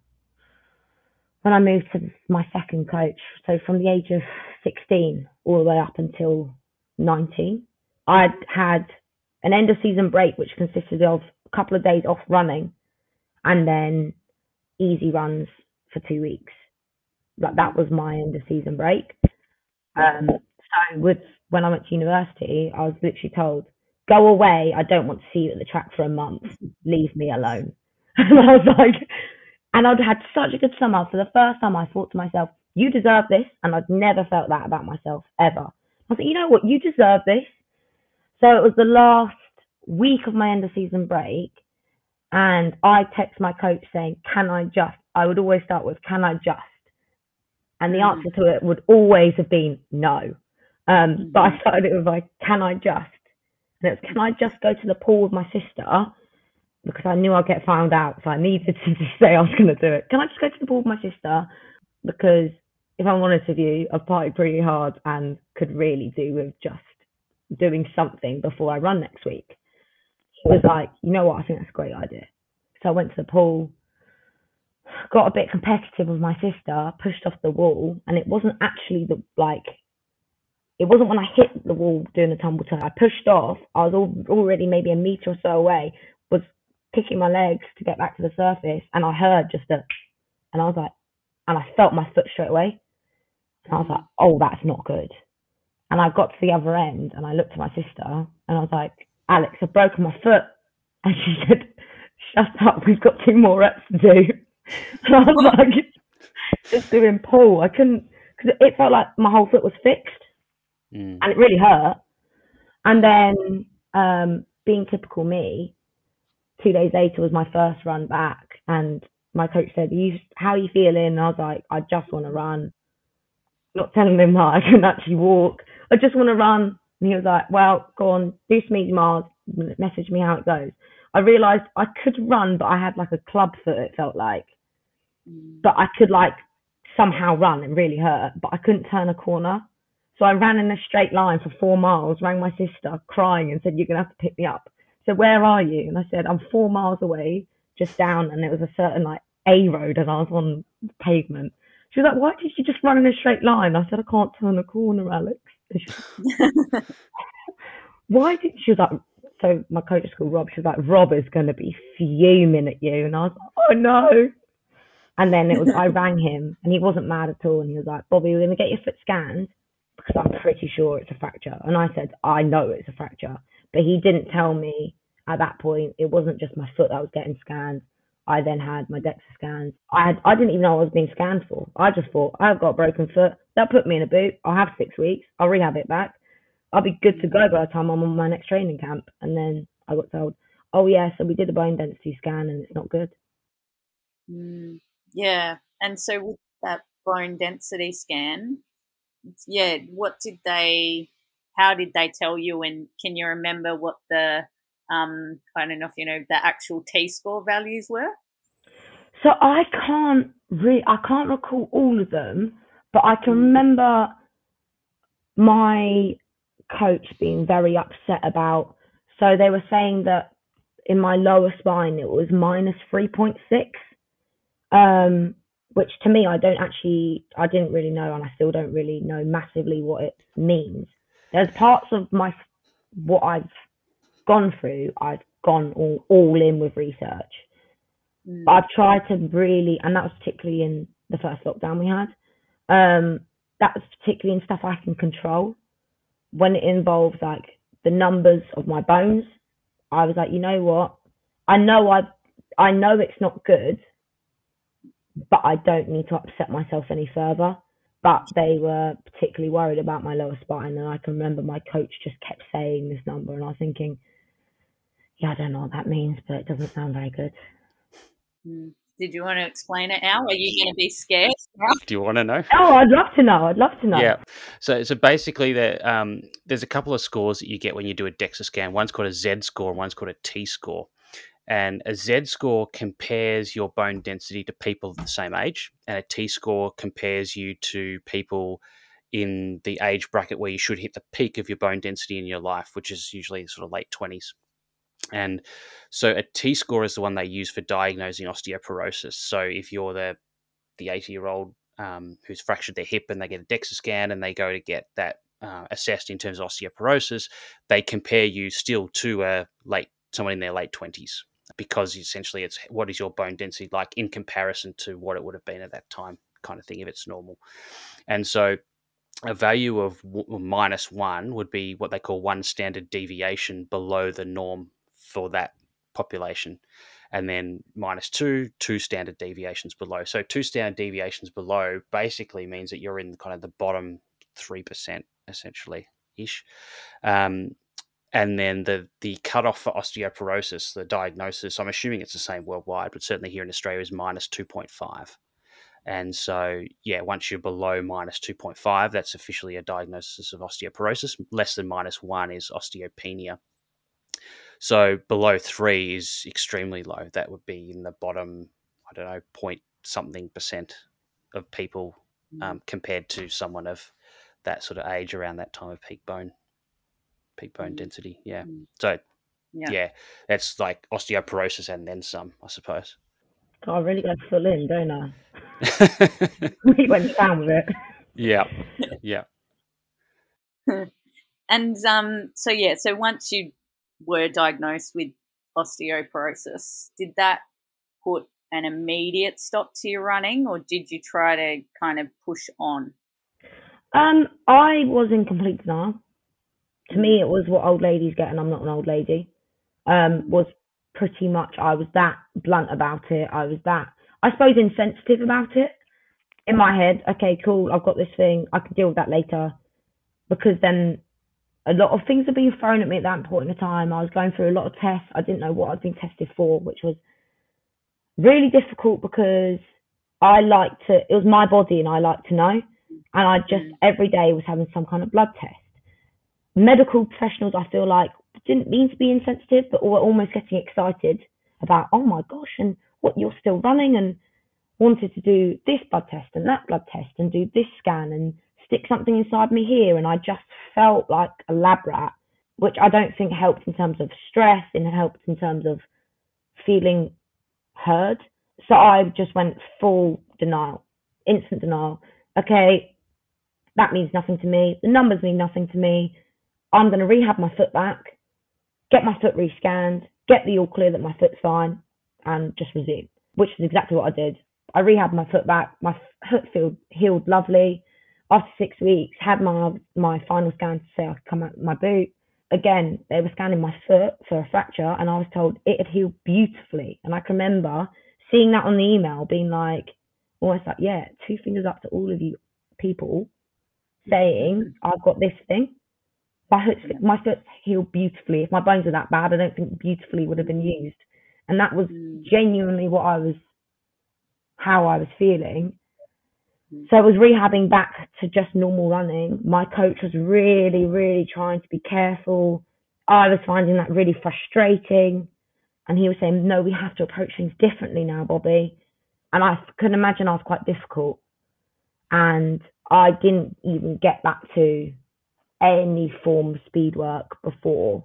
when I moved to my second coach, so from the age of 16 all the way up until 19, I'd had an end of season break, which consisted of a couple of days off running and then easy runs for two weeks. Like that was my end of season break. Um, so with when I went to university, I was literally told, "Go away. I don't want to see you at the track for a month. Leave me alone." And I was like, and I'd had such a good summer. For the first time, I thought to myself, "You deserve this," and I'd never felt that about myself ever. I was like, "You know what? You deserve this. So it was the last week of my end of season break, and I text my coach saying, "Can I just?" I would always start with, "Can I just?" And the mm. answer to it would always have been no. Um, mm-hmm. But I started it with like, "Can I just?" And it was, "Can I just go to the pool with my sister?" Because I knew I'd get found out, so I needed to say I was going to do it. Can I just go to the pool with my sister? Because if I'm honest with you, I've partied pretty hard and could really do with just doing something before I run next week. He was like, you know what, I think that's a great idea. So I went to the pool, got a bit competitive with my sister, pushed off the wall, and it wasn't actually the like it wasn't when I hit the wall doing the tumble turn. I pushed off. I was all, already maybe a meter or so away, was kicking my legs to get back to the surface, and I heard just a, and I was like, and I felt my foot straight away, and I was like, oh, that's not good. And I got to the other end and I looked at my sister and I was like, Alex, I've broken my foot. And she said, shut up, we've got two more reps to do. And I was like, just doing pull. I couldn't, because it felt like my whole foot was fixed mm. and it really hurt. And then, um, being typical me, two days later was my first run back and my coach said, you, how are you feeling? And I was like, I just want to run. Not telling them that I can actually walk. I just want to run. And he was like, well, go on, do some easy miles, message me how it goes. I realised I could run, but I had like a club foot, it felt like. Mm. But I could like somehow run, and really hurt, but I couldn't turn a corner. So I ran in a straight line for four miles, rang my sister crying and said, You're going to have to pick me up. So where are you? And I said, I'm four miles away, just down. And it was a certain like A road and I was on pavement. She was like, Why did you just run in a straight line? I said, I can't turn a corner, Alex. Why did she was like? So my coach at school, Rob, she was like, Rob is going to be fuming at you, and I was like, oh no. And then it was I rang him, and he wasn't mad at all, and he was like, Bobby, we're going to get your foot scanned because I'm pretty sure it's a fracture. And I said, I know it's a fracture, but he didn't tell me at that point. It wasn't just my foot that was getting scanned. I then had my DEXA scans. I had I didn't even know I was being scanned for. I just thought I've got a broken foot. That'll put me in a boot. I'll have six weeks. I'll rehab it back. I'll be good to go by the time I'm on my next training camp. And then I got told, oh yeah, so we did a bone density scan and it's not good. Mm, yeah, and so with that bone density scan, yeah, what did they? How did they tell you? And can you remember what the um, I don't know if you know the actual T score values were? So I can't re- I can't recall all of them, but I can remember my coach being very upset about. So they were saying that in my lower spine it was minus three point six, um, which to me I don't actually I didn't really know, and I still don't really know massively what it means. There's parts of my what I've gone through, I've gone all, all in with research. Mm. I've tried to really, and that was particularly in the first lockdown we had. Um, that was particularly in stuff I can control. When it involves like the numbers of my bones, I was like, you know what? I know I, I know it's not good, but I don't need to upset myself any further. But they were particularly worried about my lower spine, and I can remember my coach just kept saying this number, and I was thinking, yeah, I don't know what that means, but it doesn't sound very good. Mm. Did you want to explain it, now? Are you going to be scared? Do you want to know? Oh, I'd love to know. I'd love to know. Yeah. So, so basically, the, um, there's a couple of scores that you get when you do a DEXA scan. One's called a Z score, and one's called a T score. And a Z score compares your bone density to people of the same age, and a T score compares you to people in the age bracket where you should hit the peak of your bone density in your life, which is usually sort of late 20s. And so a T score is the one they use for diagnosing osteoporosis. So if you're the the 80 year old um, who's fractured their hip and they get a DEXA scan and they go to get that uh, assessed in terms of osteoporosis, they compare you still to a late someone in their late 20s because essentially it's what is your bone density like in comparison to what it would have been at that time kind of thing if it's normal. And so a value of w- minus one would be what they call one standard deviation below the norm for that population. And then minus two, two standard deviations below. So two standard deviations below basically means that you're in kind of the bottom three percent, essentially ish. Um, and then the the cutoff for osteoporosis, the diagnosis, I'm assuming it's the same worldwide, but certainly here in Australia is minus two point five. And so, yeah, once you're below minus 2.5, that's officially a diagnosis of osteoporosis. Less than minus one is osteopenia. So below three is extremely low. That would be in the bottom, I don't know, point something percent of people mm. um, compared to someone of that sort of age around that time of peak bone, peak bone mm. density. Yeah. Mm. So yeah. yeah, that's like osteoporosis and then some, I suppose. I really got to fill in, don't I? we went down with it. Yeah, yeah. and um, so yeah, so once you were diagnosed with osteoporosis, did that put an immediate stop to your running, or did you try to kind of push on? Um, I was in complete denial. To me, it was what old ladies get, and I'm not an old lady. Um, was pretty much I was that blunt about it. I was that I suppose insensitive about it. In my head, okay, cool, I've got this thing, I can deal with that later. Because then a lot of things were being thrown at me at that point in time. I was going through a lot of tests. I didn't know what I'd been tested for, which was really difficult because I like to, it was my body and I like to know. And I just mm. every day was having some kind of blood test. Medical professionals, I feel like, didn't mean to be insensitive, but were almost getting excited about, oh my gosh, and what you're still running and wanted to do this blood test and that blood test and do this scan and stick something inside me here. And I just felt like a lab rat, which I don't think helped in terms of stress and it helped in terms of feeling heard. So I just went full denial, instant denial. Okay, that means nothing to me. The numbers mean nothing to me. I'm going to rehab my foot back, get my foot rescanned, get the all clear that my foot's fine, and just resume, which is exactly what I did. I rehabbed my foot back. My foot healed lovely after six weeks, had my my final scan to say I could come out my boot. Again, they were scanning my foot for a fracture, and I was told it had healed beautifully. And I can remember seeing that on the email, being like, almost like, yeah, two fingers up to all of you people, saying I've got this thing. My foot's, my foot's healed beautifully. If my bones are that bad, I don't think beautifully would have been used. And that was mm. genuinely what I was how I was feeling. Mm. So I was rehabbing back to just normal running. My coach was really, really trying to be careful. I was finding that really frustrating. And he was saying, no, we have to approach things differently now, Bobby. And I can imagine I was quite difficult. And I didn't even get back to any form of speed work before.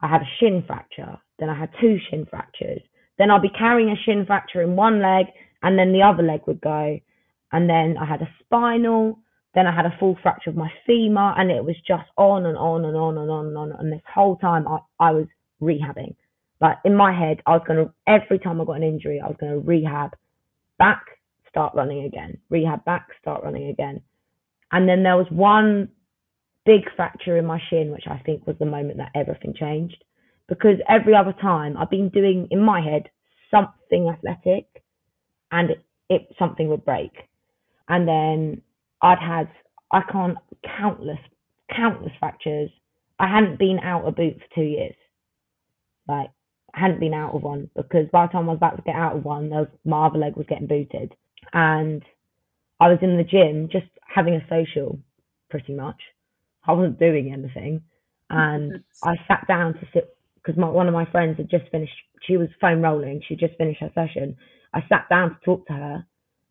I had a shin fracture. Then I had two shin fractures. Then I'd be carrying a shin fracture in one leg and then the other leg would go. And then I had a spinal. Then I had a full fracture of my femur. And it was just on and on and on and on and on. And this whole time I, I was rehabbing. Like in my head, I was going to, every time I got an injury, I was going to rehab back, start running again, rehab back, start running again. And then there was one big fracture in my shin, which I think was the moment that everything changed. Because every other time I've been doing in my head something athletic and it, it something would break. And then I'd had I can't countless countless fractures. I hadn't been out of boot for two years. Like I hadn't been out of one because by the time I was about to get out of one, there was, my other leg was getting booted. And I was in the gym just having a social pretty much. I wasn't doing anything. And I sat down to sit because one of my friends had just finished, she was foam rolling, she just finished her session. I sat down to talk to her.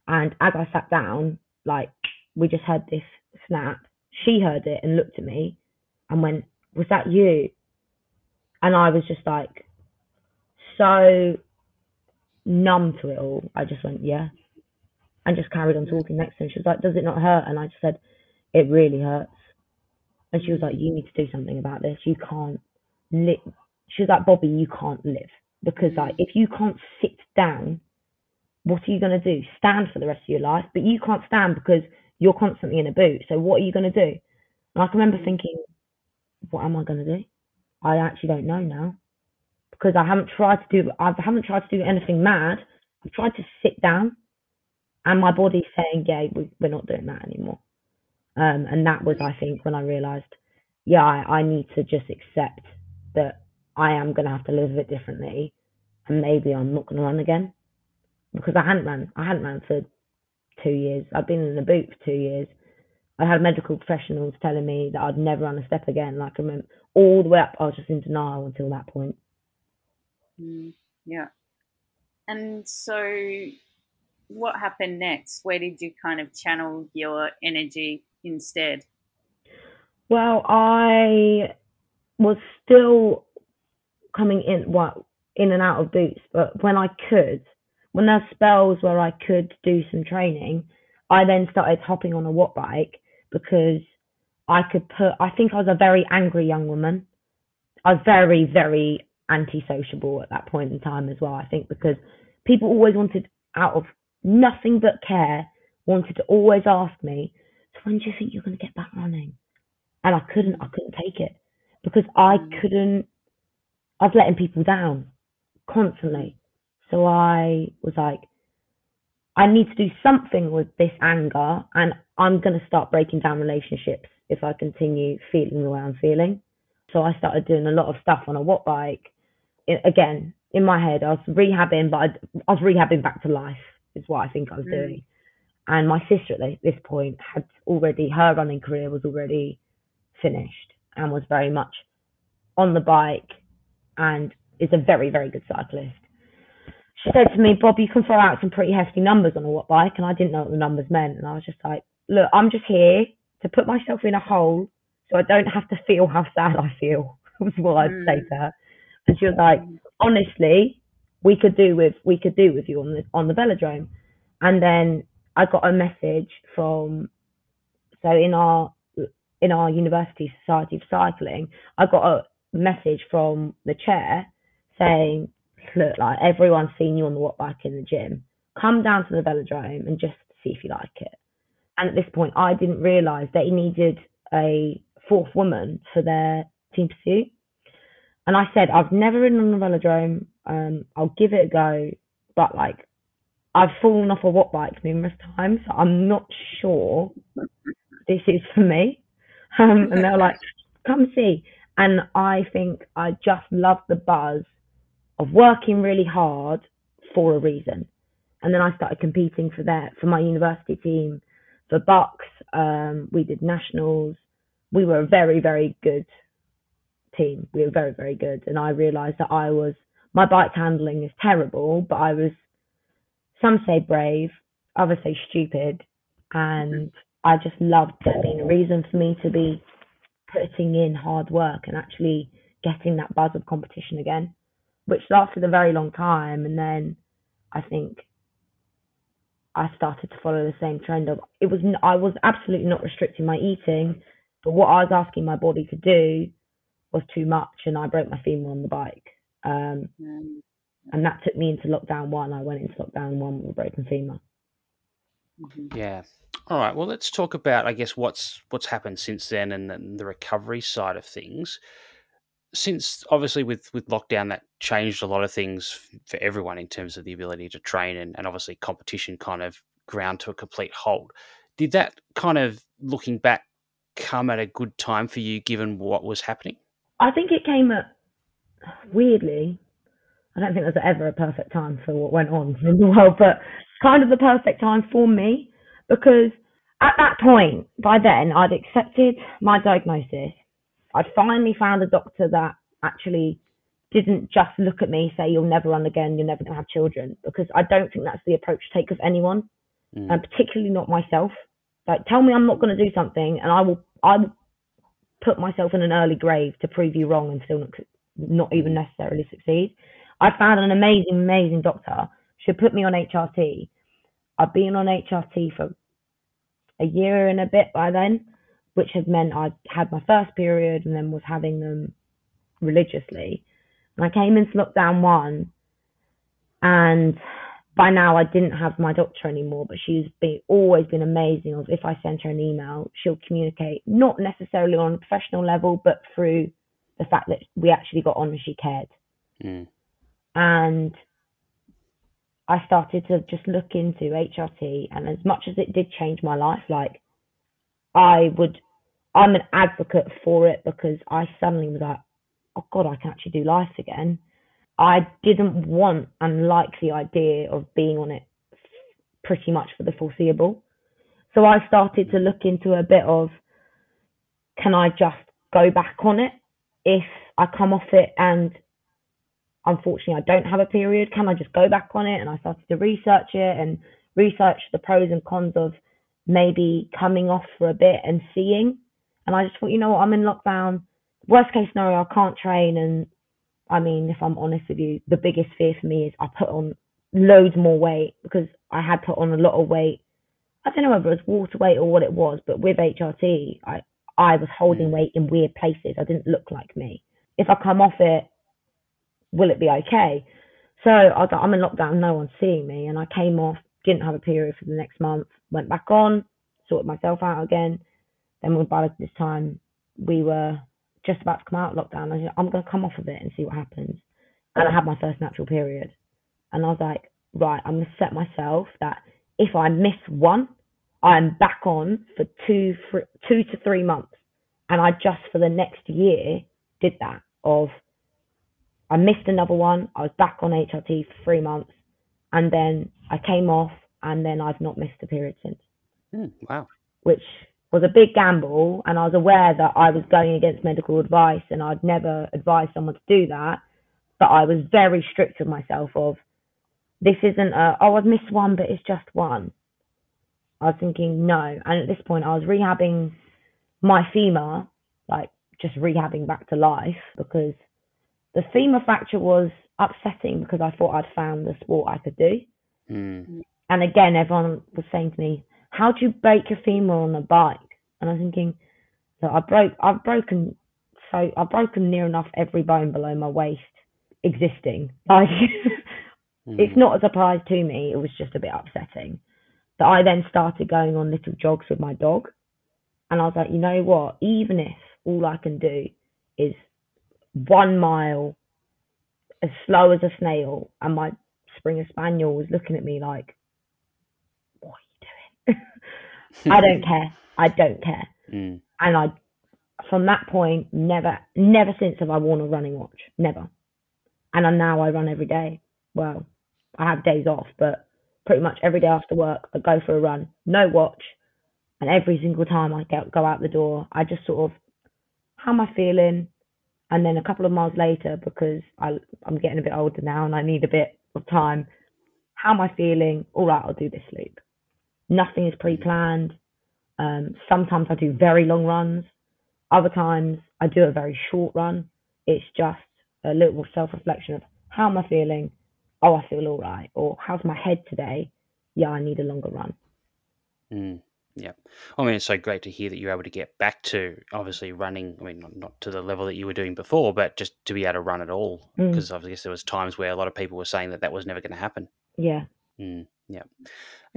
And as I sat down, like we just heard this snap. She heard it and looked at me and went, Was that you? And I was just like, so numb to it all. I just went, Yeah. And just carried on talking next to her. She was like, Does it not hurt? And I just said, It really hurts. And she was like, You need to do something about this. You can't live. She was like, Bobby, you can't live. Because, like, if you can't sit down, what are you going to do? Stand for the rest of your life? But you can't stand because you're constantly in a boot. So, what are you going to do? And I can remember thinking, What am I going to do? I actually don't know now. Because I haven't tried to do, I haven't tried to do anything mad. I've tried to sit down and my body's saying, yeah, we, we're not doing that anymore. Um, and that was, I think, when I realized, yeah, I, I need to just accept that I am going to have to live a bit differently, and maybe I'm not going to run again because I hadn't ran. I hadn't ran for two years. I'd been in the boot for two years. I had medical professionals telling me that I'd never run a step again. Like I remember all the way up, I was just in denial until that point. Mm, yeah. And so, what happened next? Where did you kind of channel your energy instead? Well, I was still coming in, well, in and out of boots, but when I could, when there spells where I could do some training, I then started hopping on a watt bike because I could put. I think I was a very angry young woman. I was very, very anti-sociable at that point in time as well. I think because people always wanted, out of nothing but care, wanted to always ask me, "So when do you think you're going to get back running?" And I couldn't. I couldn't take it because I mm. couldn't. I was letting people down constantly. So I was like, I need to do something with this anger, and I'm going to start breaking down relationships if I continue feeling the way I'm feeling. So I started doing a lot of stuff on a watt bike. It, again, in my head, I was rehabbing, but I'd, I was rehabbing back to life, is what I think I was Mm. doing. And my sister at this- this point had already, her running career was already finished and was very much on the bike and is a very, very good cyclist. She said to me, Bob, you can throw out some pretty hefty numbers on a watt bike. And I didn't know what the numbers meant. And I was just like, look, I'm just here to put myself in a hole so I don't have to feel how sad I feel, was what I'd say Mm. to her. And she was like, honestly, we could do with we could do with you on the on the velodrome. And then I got a message from so in our in our university society of cycling, I got a message from the chair saying, look, like everyone's seen you on the watt bike in the gym. Come down to the velodrome and just see if you like it. And at this point, I didn't realise they needed a fourth woman for their team pursuit. And I said, I've never ridden on a velodrome. Um, I'll give it a go, but like, I've fallen off a watt bike numerous times. So I'm not sure this is for me. Um, and they're like, come see. And I think I just love the buzz of working really hard for a reason. and then I started competing for that for my university team for BUCS. Um, we did nationals. We were a very very good team. We were very very good, and I realised that I was my bike handling is terrible, but I was some say brave, others say stupid, and I just loved there being a reason for me to be putting in hard work and actually getting that buzz of competition again, which lasted a very long time. And then I think I started to follow the same trend of it was I was absolutely not restricting my eating, but what I was asking my body to do was too much, and I broke my femur on the bike. Um, mm. And that took me into lockdown one. I went into lockdown one with a broken femur. Mm-hmm. Yeah. All right. Well, let's talk about, I guess, what's what's happened since then, and then the recovery side of things. Since obviously with with lockdown, that changed a lot of things for everyone in terms of the ability to train, and, and obviously competition kind of ground to a complete halt. Did that kind of looking back come at a good time for you, given what was happening? I think it came at weirdly. I don't think there's ever a perfect time for what went on in the world, but kind of the perfect time for me because at that point, by then, I'd accepted my diagnosis. I'd finally found a doctor that actually didn't just look at me, say, You'll never run again, you're never going to have children, because I don't think that's the approach to take with anyone, mm. and particularly not myself. Like, tell me I'm not going to do something, and I will, I will put myself in an early grave to prove you wrong and still not, not even mm. necessarily succeed. I found an amazing, amazing doctor. She put me on HRT. I've been on HRT for a year and a bit by then, which had meant I had my first period and then was having them religiously. And I came into lockdown one, and by now I didn't have my doctor anymore, but she's been always been amazing. Of if I send her an email, she'll communicate not necessarily on a professional level, but through the fact that we actually got on and she cared. Mm. And I started to just look into HRT, and as much as it did change my life, like I would, I'm an advocate for it because I suddenly was like, oh God, I can actually do life again. I didn't want and like the idea of being on it pretty much for the foreseeable. So I started to look into a bit of can I just go back on it if I come off it and unfortunately I don't have a period, can I just go back on it? And I started to research it and research the pros and cons of maybe coming off for a bit and seeing. And I just thought, you know what, I'm in lockdown. Worst case scenario, I can't train. And I mean, if I'm honest with you, the biggest fear for me is I put on loads more weight because I had put on a lot of weight. I don't know whether it was water weight or what it was, but with HRT, I I was holding mm. weight in weird places. I didn't look like me. If I come off it, will it be okay? So I was like, I'm in lockdown, no one's seeing me. And I came off, didn't have a period for the next month, went back on, sorted myself out again. Then by this time, we were just about to come out of lockdown. I said, I'm going to come off of it and see what happens. And I had my first natural period. And I was like, right, I'm going to set myself that if I miss one, I'm back on for two, for two to three months. And I just for the next year did that of I missed another one. I was back on HRT for three months, and then I came off, and then I've not missed a period since. Mm, wow. Which was a big gamble, and I was aware that I was going against medical advice, and I'd never advise someone to do that. But I was very strict with myself of this isn't a oh I've missed one, but it's just one. I was thinking no, and at this point I was rehabbing my femur, like just rehabbing back to life because the femur fracture was upsetting because I thought I'd found the sport I could do. Mm. And again, everyone was saying to me, "How do you break your femur on a bike?" And I'm thinking, "So I broke, I've broken, so I've broken near enough every bone below my waist existing. Like, mm. it's not a surprise to me. It was just a bit upsetting." That I then started going on little jogs with my dog, and I was like, you know what? Even if all I can do is one mile as slow as a snail, and my Springer Spaniel was looking at me like, "What are you doing?" I don't care. I don't care. Mm. And I, from that point, never, never since have I worn a running watch. Never. And now I run every day. Well, I have days off, but pretty much every day after work, I go for a run, no watch. And every single time I get, go out the door, I just sort of, how am I feeling? And then a couple of miles later, because I, I'm getting a bit older now and I need a bit of time, how am I feeling? All right, I'll do this loop. Nothing is pre planned. Um, sometimes I do very long runs. Other times I do a very short run. It's just a little self reflection of how am I feeling? Oh, I feel all right. Or how's my head today? Yeah, I need a longer run. Mm, yeah. I mean, it's so great to hear that you're able to get back to obviously running. I mean, not, not to the level that you were doing before, but just to be able to run at all. Mm. Because I guess there was times where a lot of people were saying that that was never going to happen. Yeah. Mm, yeah.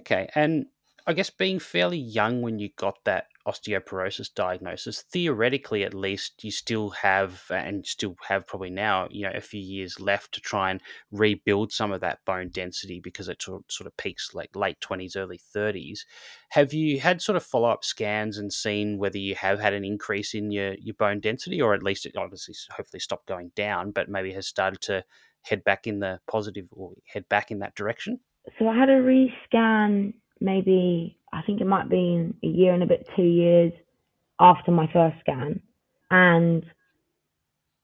Okay. And I guess being fairly young when you got that osteoporosis diagnosis, theoretically at least, you still have and still have probably now, you know, a few years left to try and rebuild some of that bone density because it sort of peaks like late twenties, early thirties. Have you had sort of follow up scans and seen whether you have had an increase in your your bone density, or at least it obviously hopefully stopped going down, but maybe has started to head back in the positive or head back in that direction? So I had a rescan maybe I think it might have been a year and a bit, two years after my first scan. And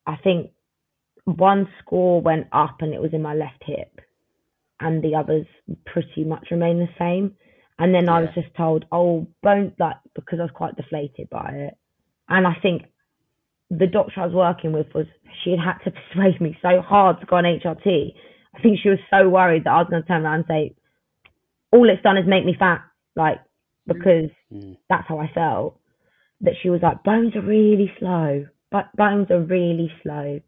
I think one score went up and it was in my left hip, and the others pretty much remained the same. And then yeah. I was just told, oh, bone, like, because I was quite deflated by it. And I think the doctor I was working with was, she had had to persuade me so hard to go on HRT. I think she was so worried that I was going to turn around and say, all it's done is make me fat, like because mm. that's how I felt. That she was like, bones are really slow, but bones are really slow.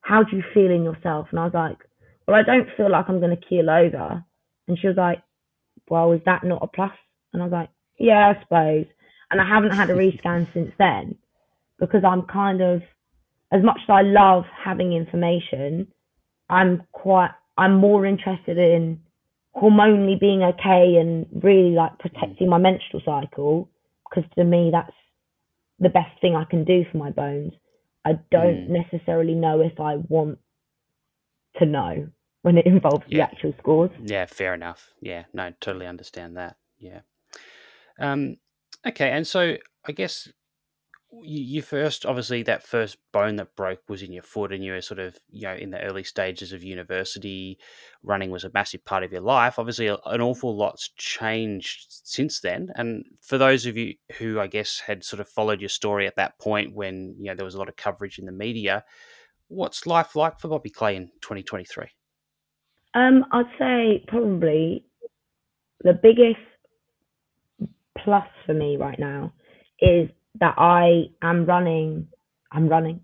How do you feel in yourself? And I was like, well, I don't feel like I'm going to keel over. And she was like, well, is that not a plus? And I was like, yeah, I suppose. And I haven't had a rescan since then because I'm kind of, as much as I love having information, I'm quite, I'm more interested in hormonally being okay and really like protecting my menstrual cycle because to me that's the best thing I can do for my bones. I don't mm. necessarily know if I want to know when it involves yeah. the actual scores. Yeah, fair enough. Yeah, no, totally understand that. Yeah. Um, okay, and so I guess you first obviously that first bone that broke was in your foot and you were sort of you know in the early stages of university. Running was a massive part of your life. Obviously an awful lot's changed since then. And for those of you who i guess had sort of followed your story at that point when you know there was a lot of coverage in the media what's life like for bobby clay in 2023 um i'd say probably the biggest plus for me right now is that I am running, I'm running,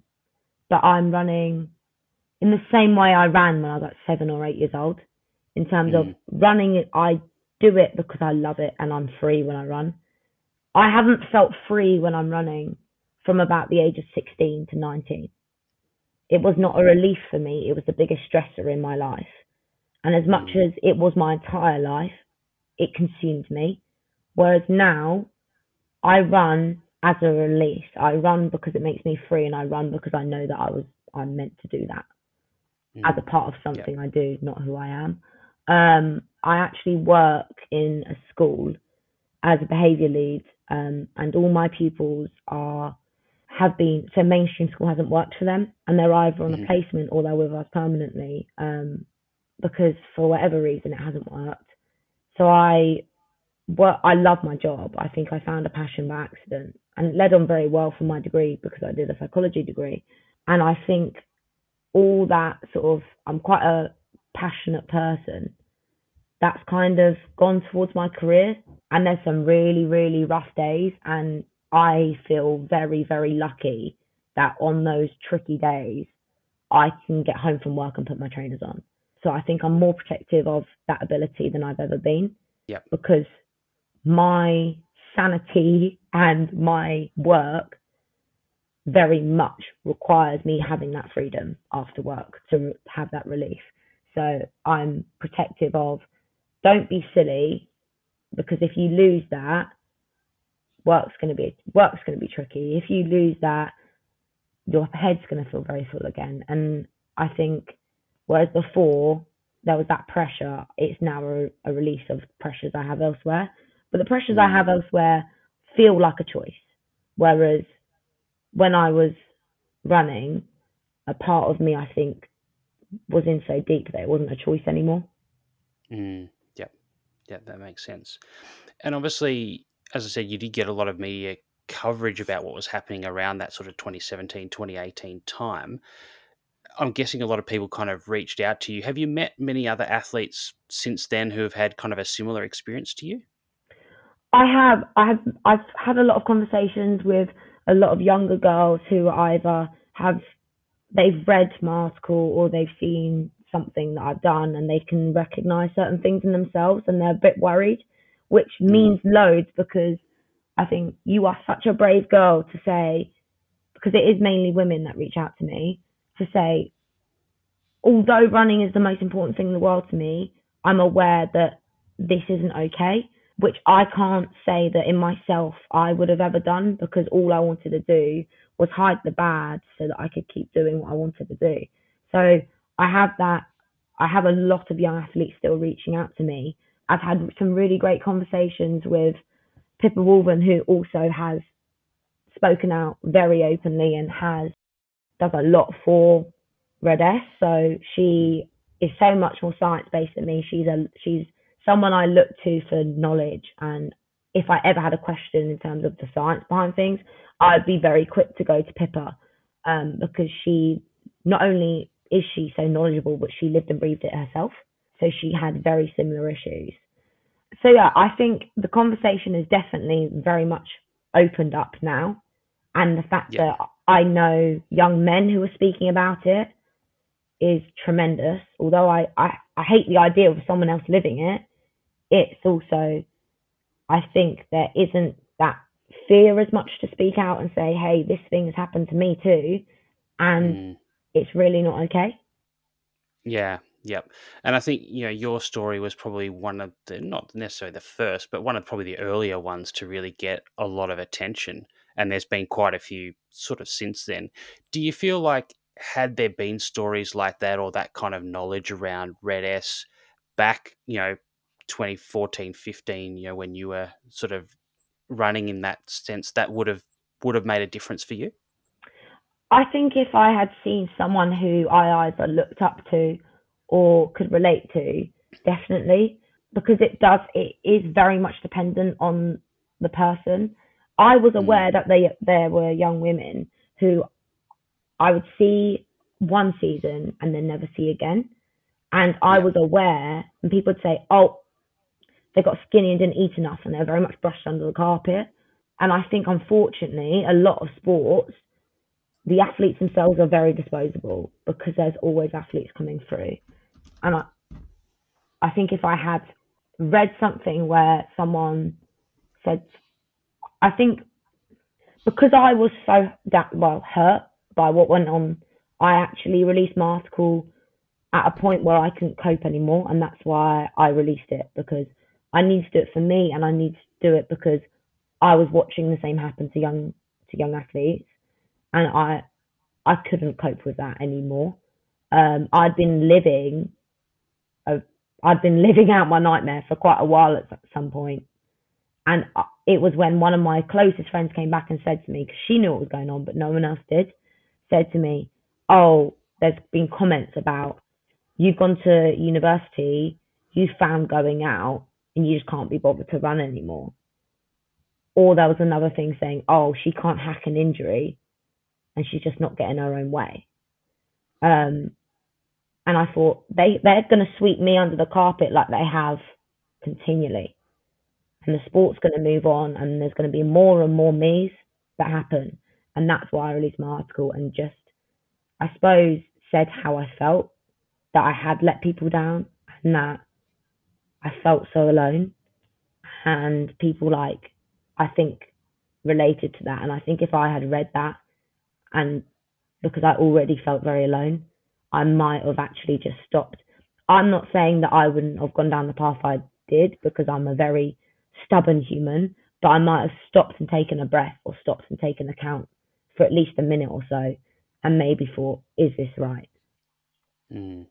but I'm running in the same way I ran when I was like seven or eight years old. In terms mm. of running, I do it because I love it and I'm free when I run. I haven't felt free when I'm running from about the age of 16 to 19. It was not a relief for me, it was the biggest stressor in my life. And as much mm. as it was my entire life, it consumed me. Whereas now, I run as a release. I run because it makes me free, and I run because I know that I was I'm meant to do that mm. as a part of something yeah. I do, not who I am. Um, I actually work in a school as a behaviour lead, um, and all my pupils are have been so mainstream school hasn't worked for them, and they're either on mm. a placement or they're with us permanently um, because for whatever reason it hasn't worked. So I well, I love my job. I think I found a passion by accident and it led on very well for my degree because I did a psychology degree. And I think all that sort of, I'm quite a passionate person. That's kind of gone towards my career. And there's some really, really rough days. And I feel very, very lucky that on those tricky days, I can get home from work and put my trainers on. So I think I'm more protective of that ability than I've ever been. Yeah. Because my sanity and my work very much requires me having that freedom after work to have that relief. So I'm protective of don't be silly because if you lose that, work's going to be work's going to be tricky. If you lose that, your head's going to feel very full again. And I think whereas before there was that pressure, it's now a, a release of pressures I have elsewhere. But the pressures I have elsewhere feel like a choice. Whereas when I was running, a part of me, I think, was in so deep that it wasn't a choice anymore. Mm, yep. Yep, that makes sense. And obviously, as I said, you did get a lot of media coverage about what was happening around that sort of 2017, 2018 time. I'm guessing a lot of people kind of reached out to you. Have you met many other athletes since then who have had kind of a similar experience to you? I have. I have. I've had a lot of conversations with a lot of younger girls who either have they've read my article or they've seen something that I've done and they can recognize certain things in themselves and they're a bit worried, which mm. means loads because I think you are such a brave girl to say, because it is mainly women that reach out to me, to say, although running is the most important thing in the world to me, I'm aware that this isn't okay, which I can't say that in myself I would have ever done because all I wanted to do was hide the bad so that I could keep doing what I wanted to do. So I have that. I have a lot of young athletes still reaching out to me. I've had some really great conversations with Pippa Woolven, who also has spoken out very openly and has does a lot for Red S. So she is so much more science based than me. She's a she's someone I look to for knowledge and if I ever had a question in terms of the science behind things, I'd be very quick to go to Pippa um, because she not only is she so knowledgeable, but she lived and breathed it herself. So she had very similar issues. So yeah, I think the conversation is definitely very much opened up now. And the fact yeah. that I know young men who are speaking about it is tremendous. Although I, I, I hate the idea of someone else living it, it's also, I think there isn't that fear as much to speak out and say, hey, this thing has happened to me too. And mm. it's really not okay. Yeah, Yep. And I think, you know, your story was probably one of the, not necessarily the first, but one of probably the earlier ones to really get a lot of attention. And there's been quite a few sort of since then. Do you feel like, had there been stories like that or that kind of knowledge around Red S back, you know, 2014, 15, you know, when you were sort of running in that sense, that would have would have made a difference for you? I think if I had seen someone who I either looked up to or could relate to, definitely, because it does, it is very much dependent on the person. I was aware mm. that they, there were young women who I would see one season and then never see again. And I was aware, and people would say, oh, they got skinny and didn't eat enough and they're very much brushed under the carpet. And I think, unfortunately, a lot of sports, the athletes themselves are very disposable because there's always athletes coming through. And I, I think if I had read something where someone said, I think because I was so that well hurt by what went on, I actually released my article at a point where I couldn't cope anymore, and that's why I released it because I need to do it for me, and I need to do it because I was watching the same happen to young to young athletes, and I I couldn't cope with that anymore. Um, I'd been living, a, I'd been living out my nightmare for quite a while at some point, and it was when one of my closest friends came back and said to me, because she knew what was going on, but no one else did, said to me, "Oh, there's been comments about you've gone to university, you found going out, and you just can't be bothered to run anymore. Or there was another thing saying, oh, she can't hack an injury and she's just not getting her own way. Um, and I thought they, they're going to sweep me under the carpet like they have continually. And the sport's going to move on and there's going to be more and more me's that happen. And that's why I released my article and just, I suppose, said how I felt that I had let people down and that I felt so alone. And people like, I think, related to that. And I think if I had read that and because I already felt very alone, I might have actually just stopped. I'm not saying that I wouldn't have gone down the path I did because I'm a very stubborn human, but I might have stopped and taken a breath or stopped and taken account for at least a minute or so and maybe thought, is this right? Mm.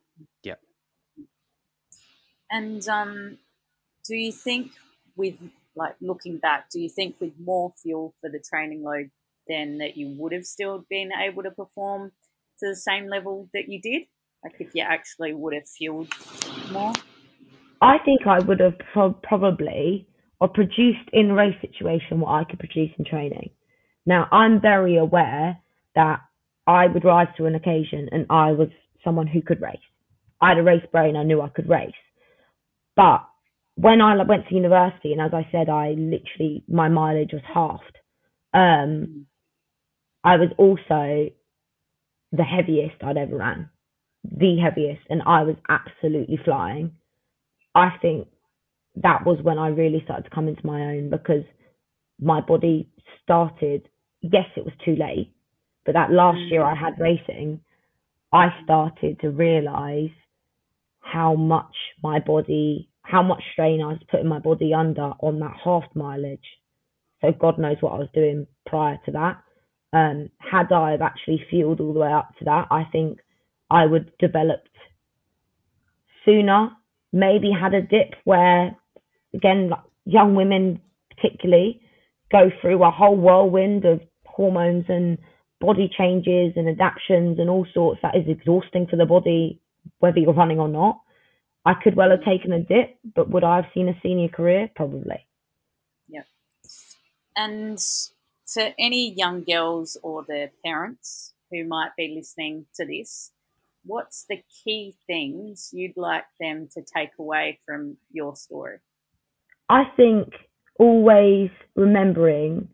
And um, do you think with like looking back, do you think with more fuel for the training load then that you would have still been able to perform to the same level that you did? Like if you actually would have fueled more? I think I would have pro- probably or produced in race situation what I could produce in training. Now I'm very aware that I would rise to an occasion and I was someone who could race. I had a race brain, I knew I could race. But when I went to university, and as I said, I literally, my mileage was halved. Um, I was also the heaviest I'd ever ran, the heaviest, and I was absolutely flying. I think that was when I really started to come into my own because my body started, yes, it was too late, but that last year I had racing, I started to realize how much my body, how much strain I was putting my body under on that half mileage. So God knows what I was doing prior to that. Um, had I have actually fueled all the way up to that, I think I would developed sooner. Maybe had a dip where, again, like young women particularly go through a whole whirlwind of hormones and body changes and adaptations and all sorts that is exhausting for the body, whether you're running or not. I could well have taken a dip, but would I have seen a senior career? Probably. Yep. And for any young girls or their parents who might be listening to this, what's the key things you'd like them to take away from your story? I think always remembering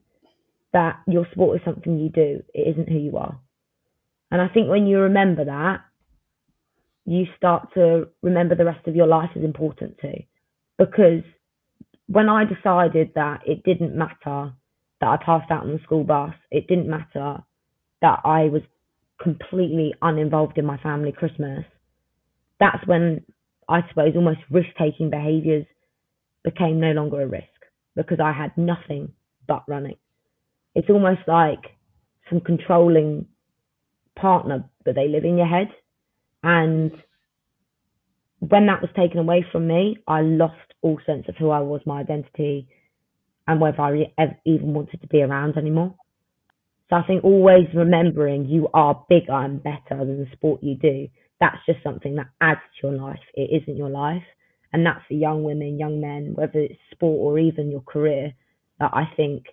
that your sport is something you do, it isn't who you are. And I think when you remember that, you start to remember the rest of your life is important too. Because when I decided that it didn't matter that I passed out on the school bus, it didn't matter that I was completely uninvolved in my family Christmas, that's when I suppose almost risk taking behaviours became no longer a risk because I had nothing but running it's almost like some controlling partner, but they live in your head. And when that was taken away from me, I lost all sense of who I was, my identity, and whether I even wanted to be around anymore. So I think always remembering you are bigger and better than the sport you do. That's just something that adds to your life. It isn't your life. And that's for young women, young men, whether it's sport or even your career, that I think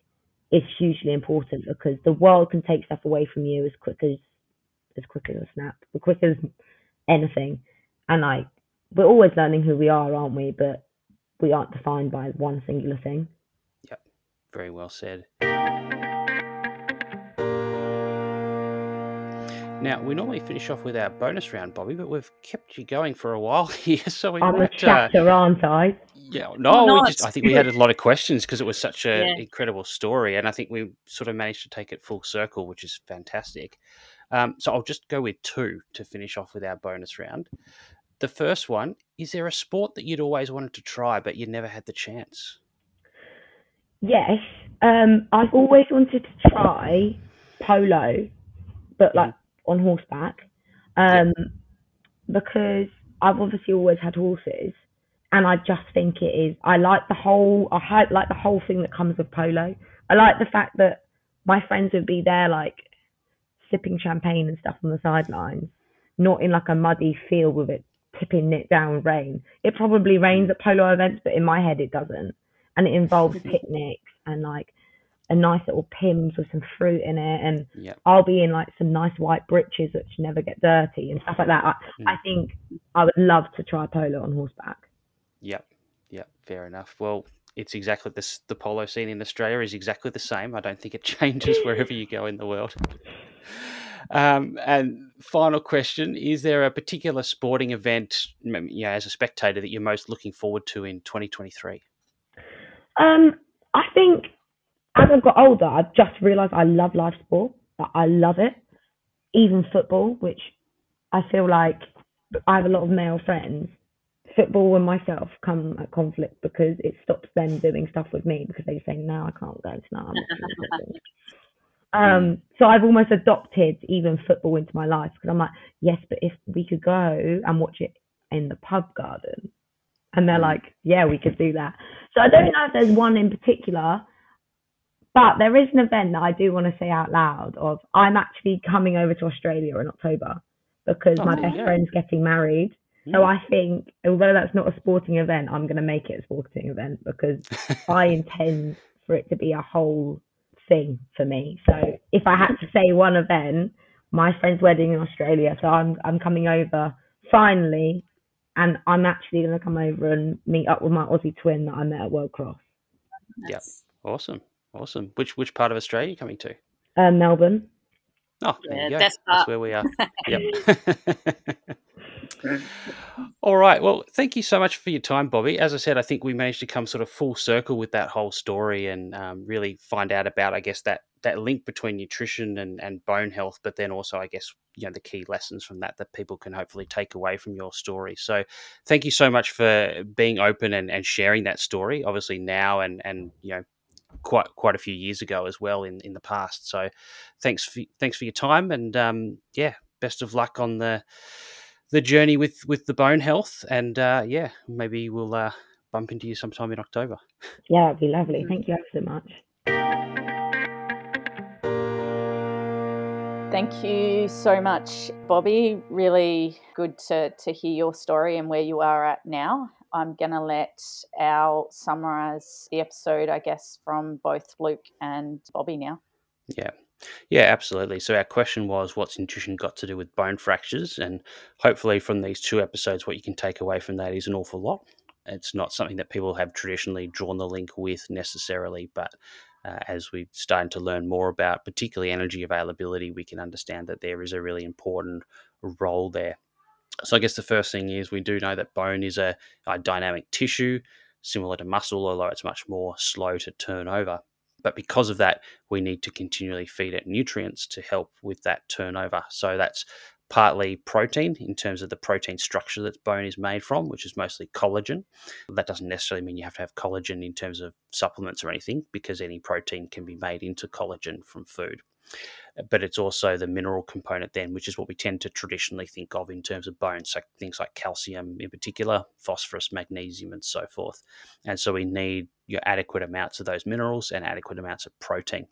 is hugely important because the world can take stuff away from you as quick as as quick as a snap, as quick as anything. And like we're always learning who we are, aren't we? But we aren't defined by one singular thing. Yep. Very well said. Now we normally finish off with our bonus round, Bobby, but we've kept you going for a while here, so we I'm might, a chatter, uh, aren't I? Yeah, no, we just I think we had a lot of questions because it was such an yeah. incredible story, and I think we sort of managed to take it full circle, which is fantastic. Um, so I'll just go with two to finish off with our bonus round. The first one is there a sport that you'd always wanted to try but you never had the chance? Yes, um, I've always wanted to try polo, but like mm-hmm. on horseback, um, yeah. because I've obviously always had horses and I just think it is. I like the whole. I like the whole thing that comes with polo. I like the fact that my friends would be there, like sipping champagne and stuff on the sidelines, not in like a muddy field with it tipping it down rain. It probably rains at polo events, but in my head it doesn't. And it involves picnics and like a nice little Pimm's with some fruit in it, and yep. I'll be in like some nice white breeches which never get dirty and stuff like that. I, mm. I think I would love to try polo on horseback. Yep. Yep. Fair enough. Well, it's exactly this. The polo scene in Australia is exactly the same. I don't think it changes wherever you go in the world. Um, and final question: Is there a particular sporting event, you know, as a spectator, that you're most looking forward to in 2023? Um, I think as I've got older, I've just realised I love live sport. I love it, even football, which I feel like I have a lot of male friends football and myself come at conflict because it stops them doing stuff with me because they say no, I can't go tonight. um, so I've almost adopted even football into my life because I'm like, yes, but if we could go and watch it in the pub garden, And they're Mm. like, yeah, we could do that. So I don't know if there's one in particular, but there is an event that I do want to say out loud of I'm actually coming over to Australia in October because my Oh, best yeah. friend's getting married. So Mm. I think, although that's not a sporting event, I'm going to make it a sporting event because I intend for it to be a whole thing for me. So if I had to say one event, my friend's wedding in Australia, so I'm I'm coming over finally, and I'm actually going to come over and meet up with my Aussie twin that I met at World Cross, Yep. awesome, awesome. Which which part of Australia are you coming to? uh, Melbourne. Oh, there Yeah, you go. that's That's where we are. Yep. All right. Well, thank you so much for your time, Bobby. As I said, I think we managed to come sort of full circle with that whole story and um, really find out about, I guess, that that link between nutrition and, and bone health, but then also, I guess, you know, the key lessons from that that people can hopefully take away from your story. So, thank you so much for being open and, and sharing that story. Obviously, now and and you know, quite quite a few years ago as well in in the past. So, thanks for thanks for your time and um, yeah, best of luck on the the journey with with the bone health and uh, yeah maybe we'll uh, bump into you sometime in october Yeah, it'd be lovely. Thank you so much. Thank you so much, Bobby. Really good to, to hear your story and where you are at now. I'm going to let Al summarize the episode, I guess, from both Luke and Bobby now. yeah yeah absolutely. So our question was what's nutrition got to do with bone fractures? And hopefully from these two episodes what you can take away from that is an awful lot. It's not something that people have traditionally drawn the link with necessarily but uh, as we've started to learn more about particularly energy availability we can understand that there is a really important role there. So I guess the first thing is we do know that bone is a, a dynamic tissue, similar to muscle, although it's much more slow to turn over. But because of that, we need to continually feed it nutrients to help with that turnover. So that's partly protein in terms of the protein structure that bone is made from, which is mostly collagen. That doesn't necessarily mean you have to have collagen in terms of supplements or anything, because any protein can be made into collagen from food but it's also the mineral component then, which is what we tend to traditionally think of in terms of bones, so things like calcium in particular, phosphorus, magnesium, and so forth. And so we need your adequate amounts of those minerals and adequate amounts of protein.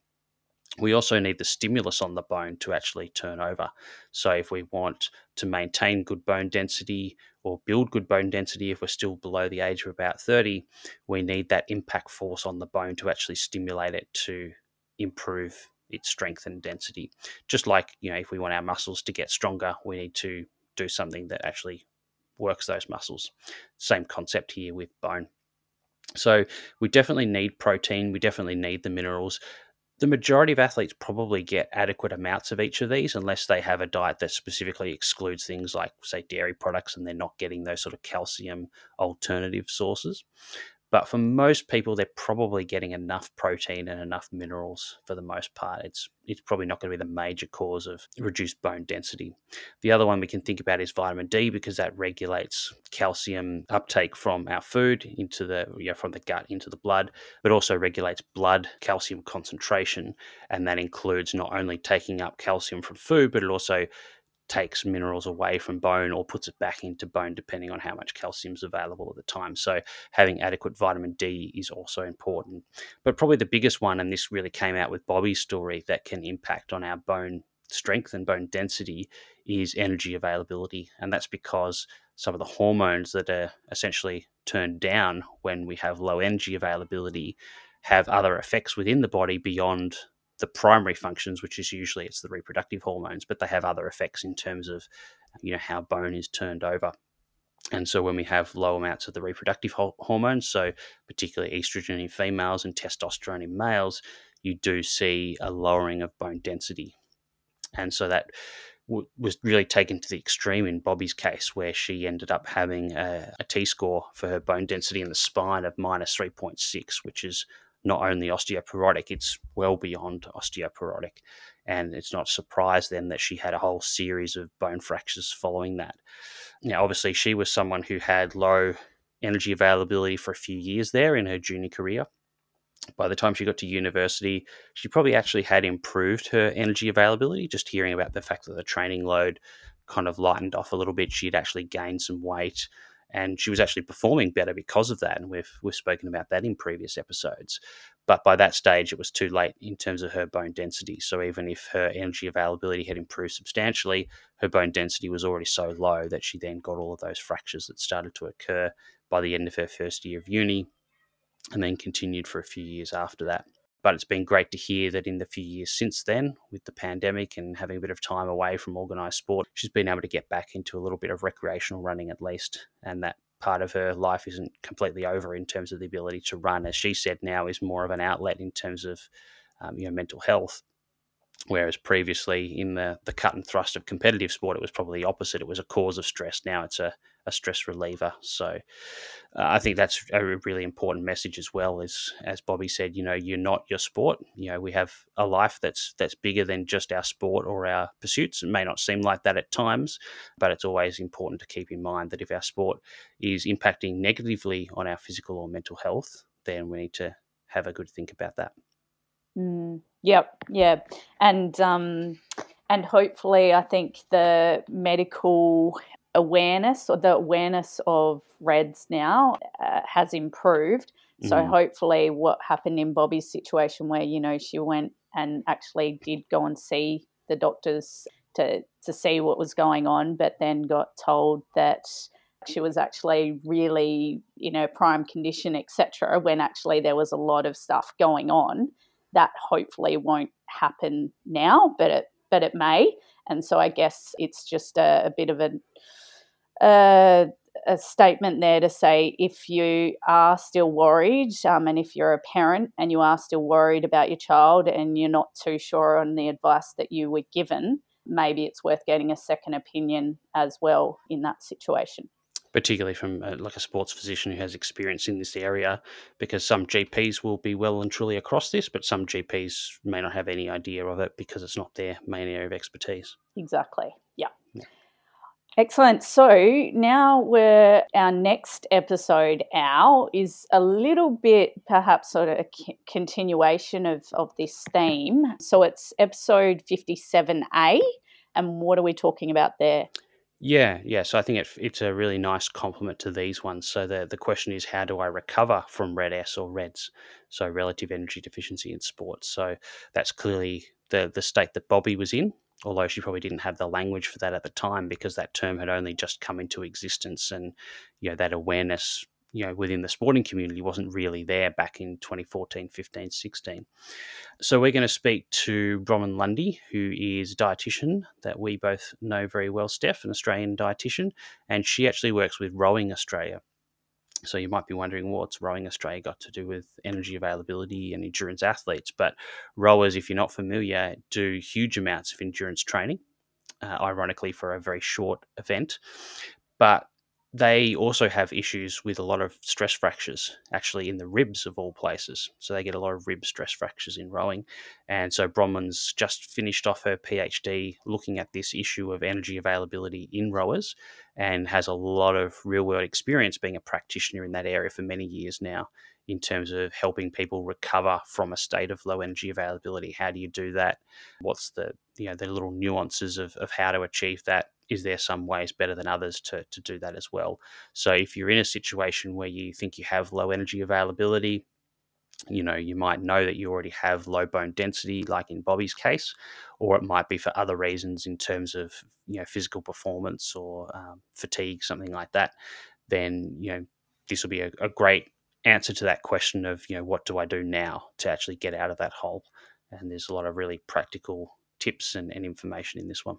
We also need the stimulus on the bone to actually turn over. So if we want to maintain good bone density or build good bone density if we're still below the age of about 30, we need that impact force on the bone to actually stimulate it to improve its strength and density. Just like, you know, if we want our muscles to get stronger, we need to do something that actually works those muscles. Same concept here with bone. So we definitely need protein, we definitely need the minerals. The majority of athletes probably get adequate amounts of each of these unless they have a diet that specifically excludes things like, say, dairy products and they're not getting those sort of calcium alternative sources. But for most people, they're probably getting enough protein and enough minerals for the most part. It's it's probably not going to be the major cause of reduced bone density. The other one we can think about is vitamin D because that regulates calcium uptake from our food into the you know, from the gut into the blood, but also regulates blood calcium concentration, and that includes not only taking up calcium from food, but it also takes minerals away from bone or puts it back into bone depending on how much calcium is available at the time. So having adequate vitamin D is also important. But probably the biggest one, and this really came out with Bobby's story that can impact on our bone strength and bone density is energy availability. And that's because some of the hormones that are essentially turned down when we have low energy availability have other effects within the body beyond the primary functions, which is usually it's the reproductive hormones, but they have other effects in terms of you know how bone is turned over. And so when we have low amounts of the reproductive ho- hormones, so particularly estrogen in females and testosterone in males, you do see a lowering of bone density. And so that w- was really taken to the extreme in Bobby's case, where she ended up having a, a T score for her bone density in the spine of minus 3.6, which is not only osteoporotic, it's well beyond osteoporotic. And it's not a surprise then that she had a whole series of bone fractures following that. Now, obviously, she was someone who had low energy availability for a few years there in her junior career. By the time she got to university, she probably actually had improved her energy availability. Just hearing about the fact that the training load kind of lightened off a little bit, she'd actually gained some weight and she was actually performing better because of that. And we've we've spoken about that in previous episodes. But by that stage, it was too late in terms of her bone density. So even if her energy availability had improved substantially, her bone density was already so low that she then got all of those fractures that started to occur by the end of her first year of uni, and then continued for a few years after that. But it's been great to hear that in the few years since then, with the pandemic and having a bit of time away from organised sport, she's been able to get back into a little bit of recreational running at least. And that part of her life isn't completely over in terms of the ability to run. As she said, now is more of an outlet in terms of um, you know mental health. Whereas previously in the, the cut and thrust of competitive sport, it was probably the opposite. It was a cause of stress. Now it's a, a stress reliever. So uh, I think that's a really important message as well. As as Bobby said, you know, you're not your sport. You know, we have a life that's that's bigger than just our sport or our pursuits. It may not seem like that at times, but it's always important to keep in mind that if our sport is impacting negatively on our physical or mental health, then we need to have a good think about that. Mm, yep, yeah, and um, and hopefully, I think the medical awareness or the awareness of RED-S now uh, has improved. So mm. hopefully, what happened in Bobby's situation, where you know she went and actually did go and see the doctors to to see what was going on, but then got told that she was actually really you know prime condition, etc. When actually there was a lot of stuff going on that hopefully won't happen now, but it but it may. And so I guess it's just a, a bit of a, a, a statement there to say if you are still worried, um, and if you're a parent and you are still worried about your child and you're not too sure on the advice that you were given, maybe it's worth getting a second opinion as well in that situation particularly from a, like a sports physician who has experience in this area, because some GPs will be well and truly across this, but some GPs may not have any idea of it because it's not their main area of expertise. Exactly. Yeah. yeah. Excellent. So now we're our next episode, Al, is a little bit perhaps sort of a continuation of, of this theme. So it's episode 57A. And what are we talking about there? Yeah, yeah. So I think it, it's a really nice complement to these ones. So the the question is, how do I recover from RED-S or RED-S? So relative energy deficiency in sports. So that's clearly the the state that Bobby was in. Although she probably didn't have the language for that at the time because that term had only just come into existence, and you know that awareness you know within the sporting community wasn't really there back in 2014 15 16 so we're going to speak to Bronwen Lundy who is a dietitian that we both know very well Steph an Australian dietitian and she actually works with Rowing Australia so you might be wondering what's Rowing Australia got to do with energy availability and endurance athletes but rowers if you're not familiar do huge amounts of endurance training uh, ironically for a very short event. But they also have issues with a lot of stress fractures, actually in the ribs of all places. So they get a lot of rib stress fractures in rowing. And so Bronwen's just finished off her PhD looking at this issue of energy availability in rowers and has a lot of real world experience being a practitioner in that area for many years now in terms of helping people recover from a state of low energy availability. How do you do that? What's the you know the little nuances of, of how to achieve that? Is there some ways better than others to, to do that as well? So if you're in a situation where you think you have low energy availability, you know, you might know that you already have low bone density, like in Bobby's case, or it might be for other reasons in terms of, you know, physical performance or um, fatigue, something like that. Then, you know, this will be a, a great answer to that question of you know what do I do now to actually get out of that hole. And there's a lot of really practical tips and, and information in this one.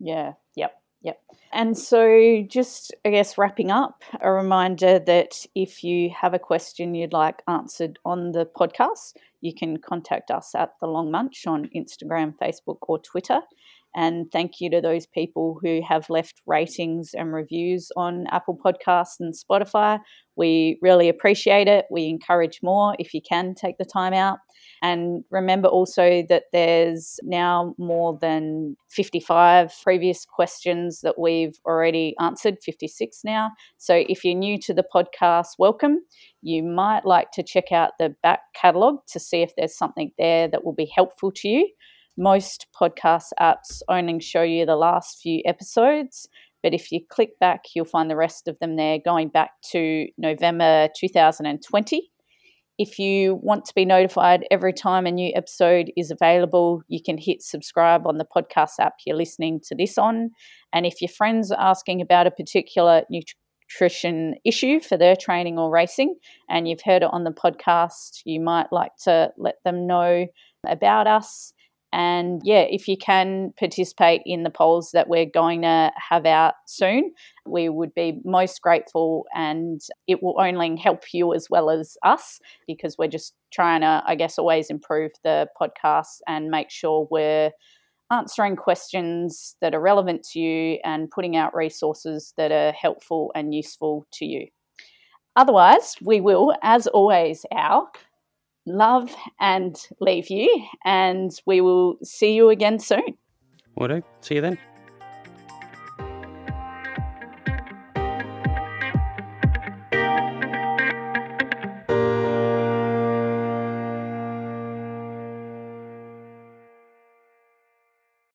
Yeah. Yep. Yep. And so, just I guess wrapping up, a reminder that if you have a question you'd like answered on the podcast, you can contact us at The Long Munch on Instagram, Facebook, or Twitter. And thank you to those people who have left ratings and reviews on Apple Podcasts and Spotify. We really appreciate it. We encourage more if you can take the time out. And remember also that there's now more than 55 previous questions that we've already answered, 56 now. So if you're new to the podcast, welcome. You might like to check out the back catalogue to see if there's something there that will be helpful to you. Most podcast apps only show you the last few episodes. But if you click back, you'll find the rest of them there going back to November 2020. If you want to be notified every time a new episode is available, you can hit subscribe on the podcast app you're listening to this on. And if your friends are asking about a particular nutrition issue for their training or racing and you've heard it on the podcast, you might like to let them know about us. And yeah, if you can participate in the polls that we're going to have out soon, we would be most grateful. And it will only help you as well as us because we're just trying to, I guess, always improve the podcast and make sure we're answering questions that are relevant to you and putting out resources that are helpful and useful to you. Otherwise, we will, as always, our love and leave you. And we will see you again soon. Will do. See you then.